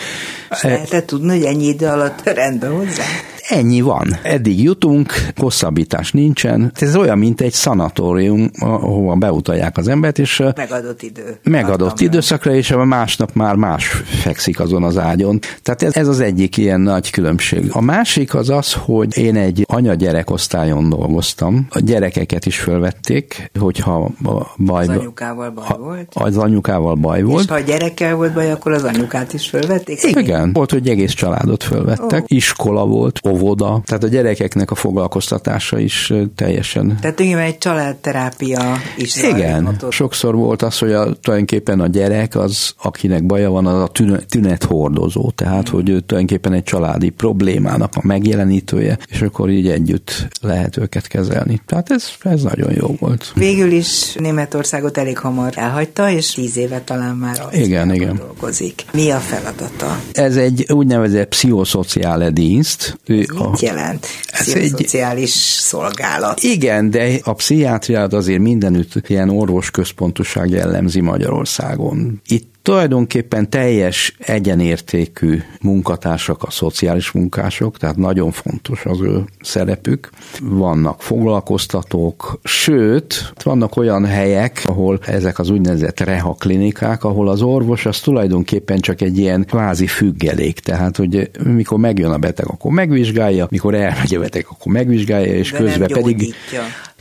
És lehetett tudni, hogy ennyi idő alatt rendben hozzá? Ennyi van. Eddig jutunk, hosszabbítás nincsen. Ez olyan, mint egy szanatórium, ahova beutalják az embert, és megadott idő. Megadott időszakra, és a másnap már más fekszik azon az ágyon. Tehát ez, ez az egyik ilyen nagy különbség. A másik az az, hogy én egy anya-gyerek osztályon dolgoztam. A gyerekeket is fölvették, hogyha baj, az anyukával baj ha, volt? Az anyukával baj volt. És ha a gyerekkel volt baj, akkor az anyukát is fölvették? Igen, volt, hogy egész családot fölvettek. Oh. Iskola volt, óvoda, tehát a gyerekeknek a foglalkoztatása is teljesen. Tehát tulajdonképpen egy családterápia is Igen, sokszor volt az, hogy a, tulajdonképpen a gyerek az, akinek baja van, az a tünet, tünethordozó, tehát hogy ő tulajdonképpen egy családi problémának a megjelenítője, és akkor így együtt lehet őket kezelni. Tehát ez, ez nagyon jó volt. Végül is Németországot elég hamar elhagyta, és tíz éve talán már igen, igen. dolgozik. Mi a feladata? Ez egy úgynevezett pszichoszociále Ez mit a, jelent? Ez egy szolgálat. Igen, de a pszichiátriát azért mindenütt ilyen orvosközpontoság jellemzi Magyarországon. Itt tulajdonképpen teljes egyenértékű munkatársak a szociális munkások, tehát nagyon fontos az ő szerepük. Vannak foglalkoztatók, sőt, vannak olyan helyek, ahol ezek az úgynevezett reha klinikák, ahol az orvos az tulajdonképpen csak egy ilyen kvázi függelék, tehát hogy mikor megjön a beteg, akkor megvizsgálja, mikor elmegy a beteg, akkor megvizsgálja, és De közben pedig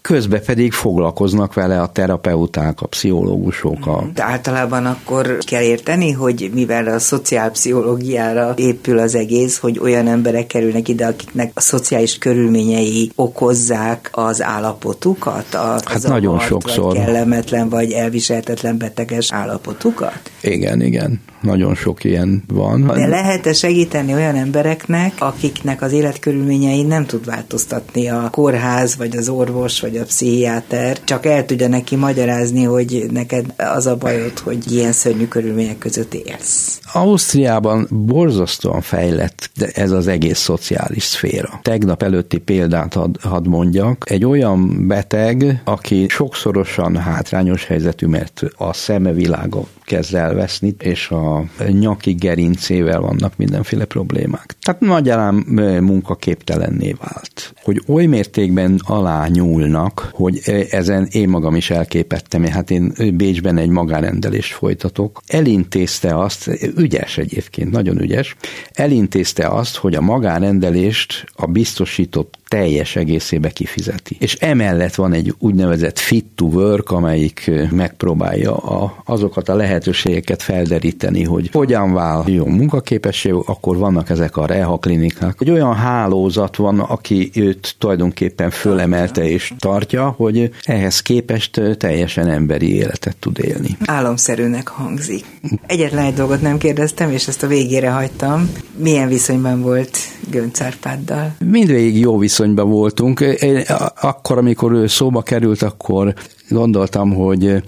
közben pedig foglalkoznak vele a terapeuták, a pszichológusok. A... De általában akkor kell érteni, hogy mivel a szociálpszichológiára épül az egész, hogy olyan emberek kerülnek ide, akiknek a szociális körülményei okozzák az állapotukat, a, hát nagyon sokszor. Vagy kellemetlen vagy elviselhetetlen beteges állapotukat? Igen, igen nagyon sok ilyen van. De lehet-e segíteni olyan embereknek, akiknek az életkörülményei nem tud változtatni a kórház, vagy az orvos, vagy a pszichiáter, csak el tudja neki magyarázni, hogy neked az a bajod, hogy ilyen szörnyű körülmények között élsz. Ausztriában borzasztóan fejlett ez az egész szociális szféra. Tegnap előtti példát had, hadd mondjak. Egy olyan beteg, aki sokszorosan hátrányos helyzetű, mert a szemevilága kezd elveszni, és a nyaki gerincével vannak mindenféle problémák. Tehát nagyjából munkaképtelenné vált. Hogy oly mértékben alá nyúlnak, hogy ezen én magam is elképettem, hát én Bécsben egy magárendelést folytatok. Elintézte azt, ügyes egyébként, nagyon ügyes, elintézte azt, hogy a magárendelést a biztosított teljes egészébe kifizeti. És emellett van egy úgynevezett fit to work, amelyik megpróbálja a, azokat a lehetőségeket felderíteni, hogy hogyan váljon munkaképesség, akkor vannak ezek a reha klinikák. Egy olyan hálózat van, aki őt tulajdonképpen fölemelte és tartja, hogy ehhez képest teljesen emberi életet tud élni. Álomszerűnek hangzik. Egyetlen egy dolgot nem kérdeztem, és ezt a végére hagytam. Milyen viszonyban volt Gönc Árpáddal? Mindvégig jó viszonyban voltunk. Én, akkor, amikor ő szóba került, akkor gondoltam, hogy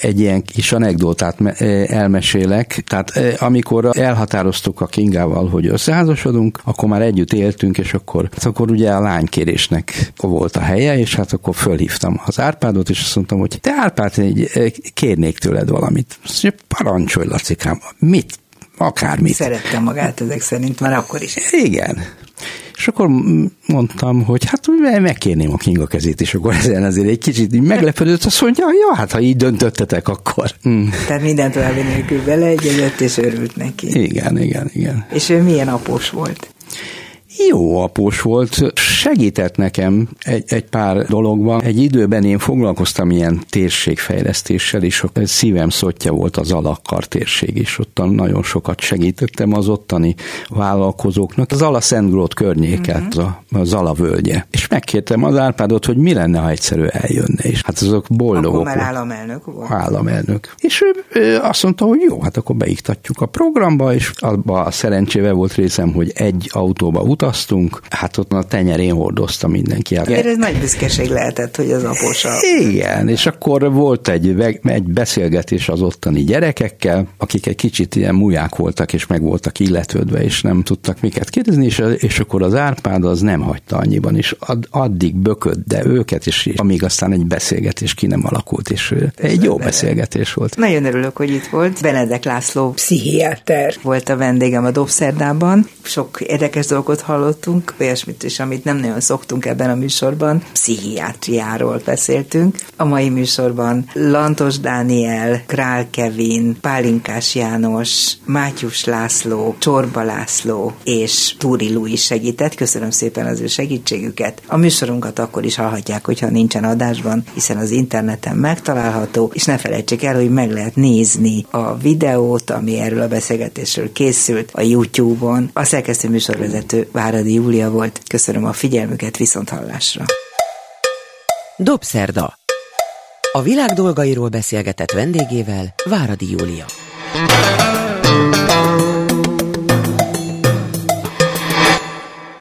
egy ilyen kis anekdótát elmesélek. Tehát amikor elhatároztuk a Kingával, hogy összeházasodunk, akkor már együtt éltünk, és akkor, akkor ugye a lánykérésnek volt a helye, és hát akkor fölhívtam az Árpádot, és azt mondtam, hogy te Árpád, kérnék tőled valamit. Azt mondja, parancsolj, Lacikám, mit? Akármit. Szerettem magát ezek szerint, már akkor is. Igen. És akkor mondtam, hogy hát megkérném a Kinga kezét, és akkor ezen azért egy kicsit így meglepődött, azt mondja, ja, hát ha így döntöttetek, akkor. Mm. Tehát minden további nélkül beleegyezett, és örült neki. Igen, igen, igen. És ő milyen após volt? Jó após volt, segített nekem egy, egy pár dologban. Egy időben én foglalkoztam ilyen térségfejlesztéssel, és szívem szotja volt az alakkar térség, és ott nagyon sokat segítettem az ottani vállalkozóknak. Az Ala Szentgrót környéket, uh-huh. az Ala völgye. És megkértem az Árpádot, hogy mi lenne, ha egyszerű eljönne, és hát azok boldogok. Akkor már államelnök volt. Államelnök. És ő, ő azt mondta, hogy jó, hát akkor beiktatjuk a programba, és abban a szerencsével volt részem, hogy egy autóba utaztunk, utaztunk, hát ott a tenyerén hordozta mindenki. Ezért ez nagy büszkeség lehetett, hogy az aposa. Igen, és akkor volt egy, egy beszélgetés az ottani gyerekekkel, akik egy kicsit ilyen muják voltak, és meg voltak illetődve, és nem tudtak miket kérdezni, és, és akkor az Árpád az nem hagyta annyiban, és ad, addig böködde őket, és amíg aztán egy beszélgetés ki nem alakult, és egy jó beszélgetés volt. Nagyon örülök, hogy itt volt. Benedek László, pszichiáter volt a vendégem a Dobszerdában. Sok érdekes dolgot hallottunk, olyasmit is, amit nem nagyon szoktunk ebben a műsorban, pszichiátriáról beszéltünk. A mai műsorban Lantos Dániel, Král Kevin, Pálinkás János, Mátyus László, Csorba László és Túri Lui segített. Köszönöm szépen az ő segítségüket. A műsorunkat akkor is hallhatják, hogyha nincsen adásban, hiszen az interneten megtalálható, és ne felejtsék el, hogy meg lehet nézni a videót, ami erről a beszélgetésről készült a YouTube-on. A szerkesztő műsorvezető Váradi Júlia volt. Köszönöm a figyelmüket, viszont hallásra. Dobszerda. A világ dolgairól beszélgetett vendégével Váradi Júlia.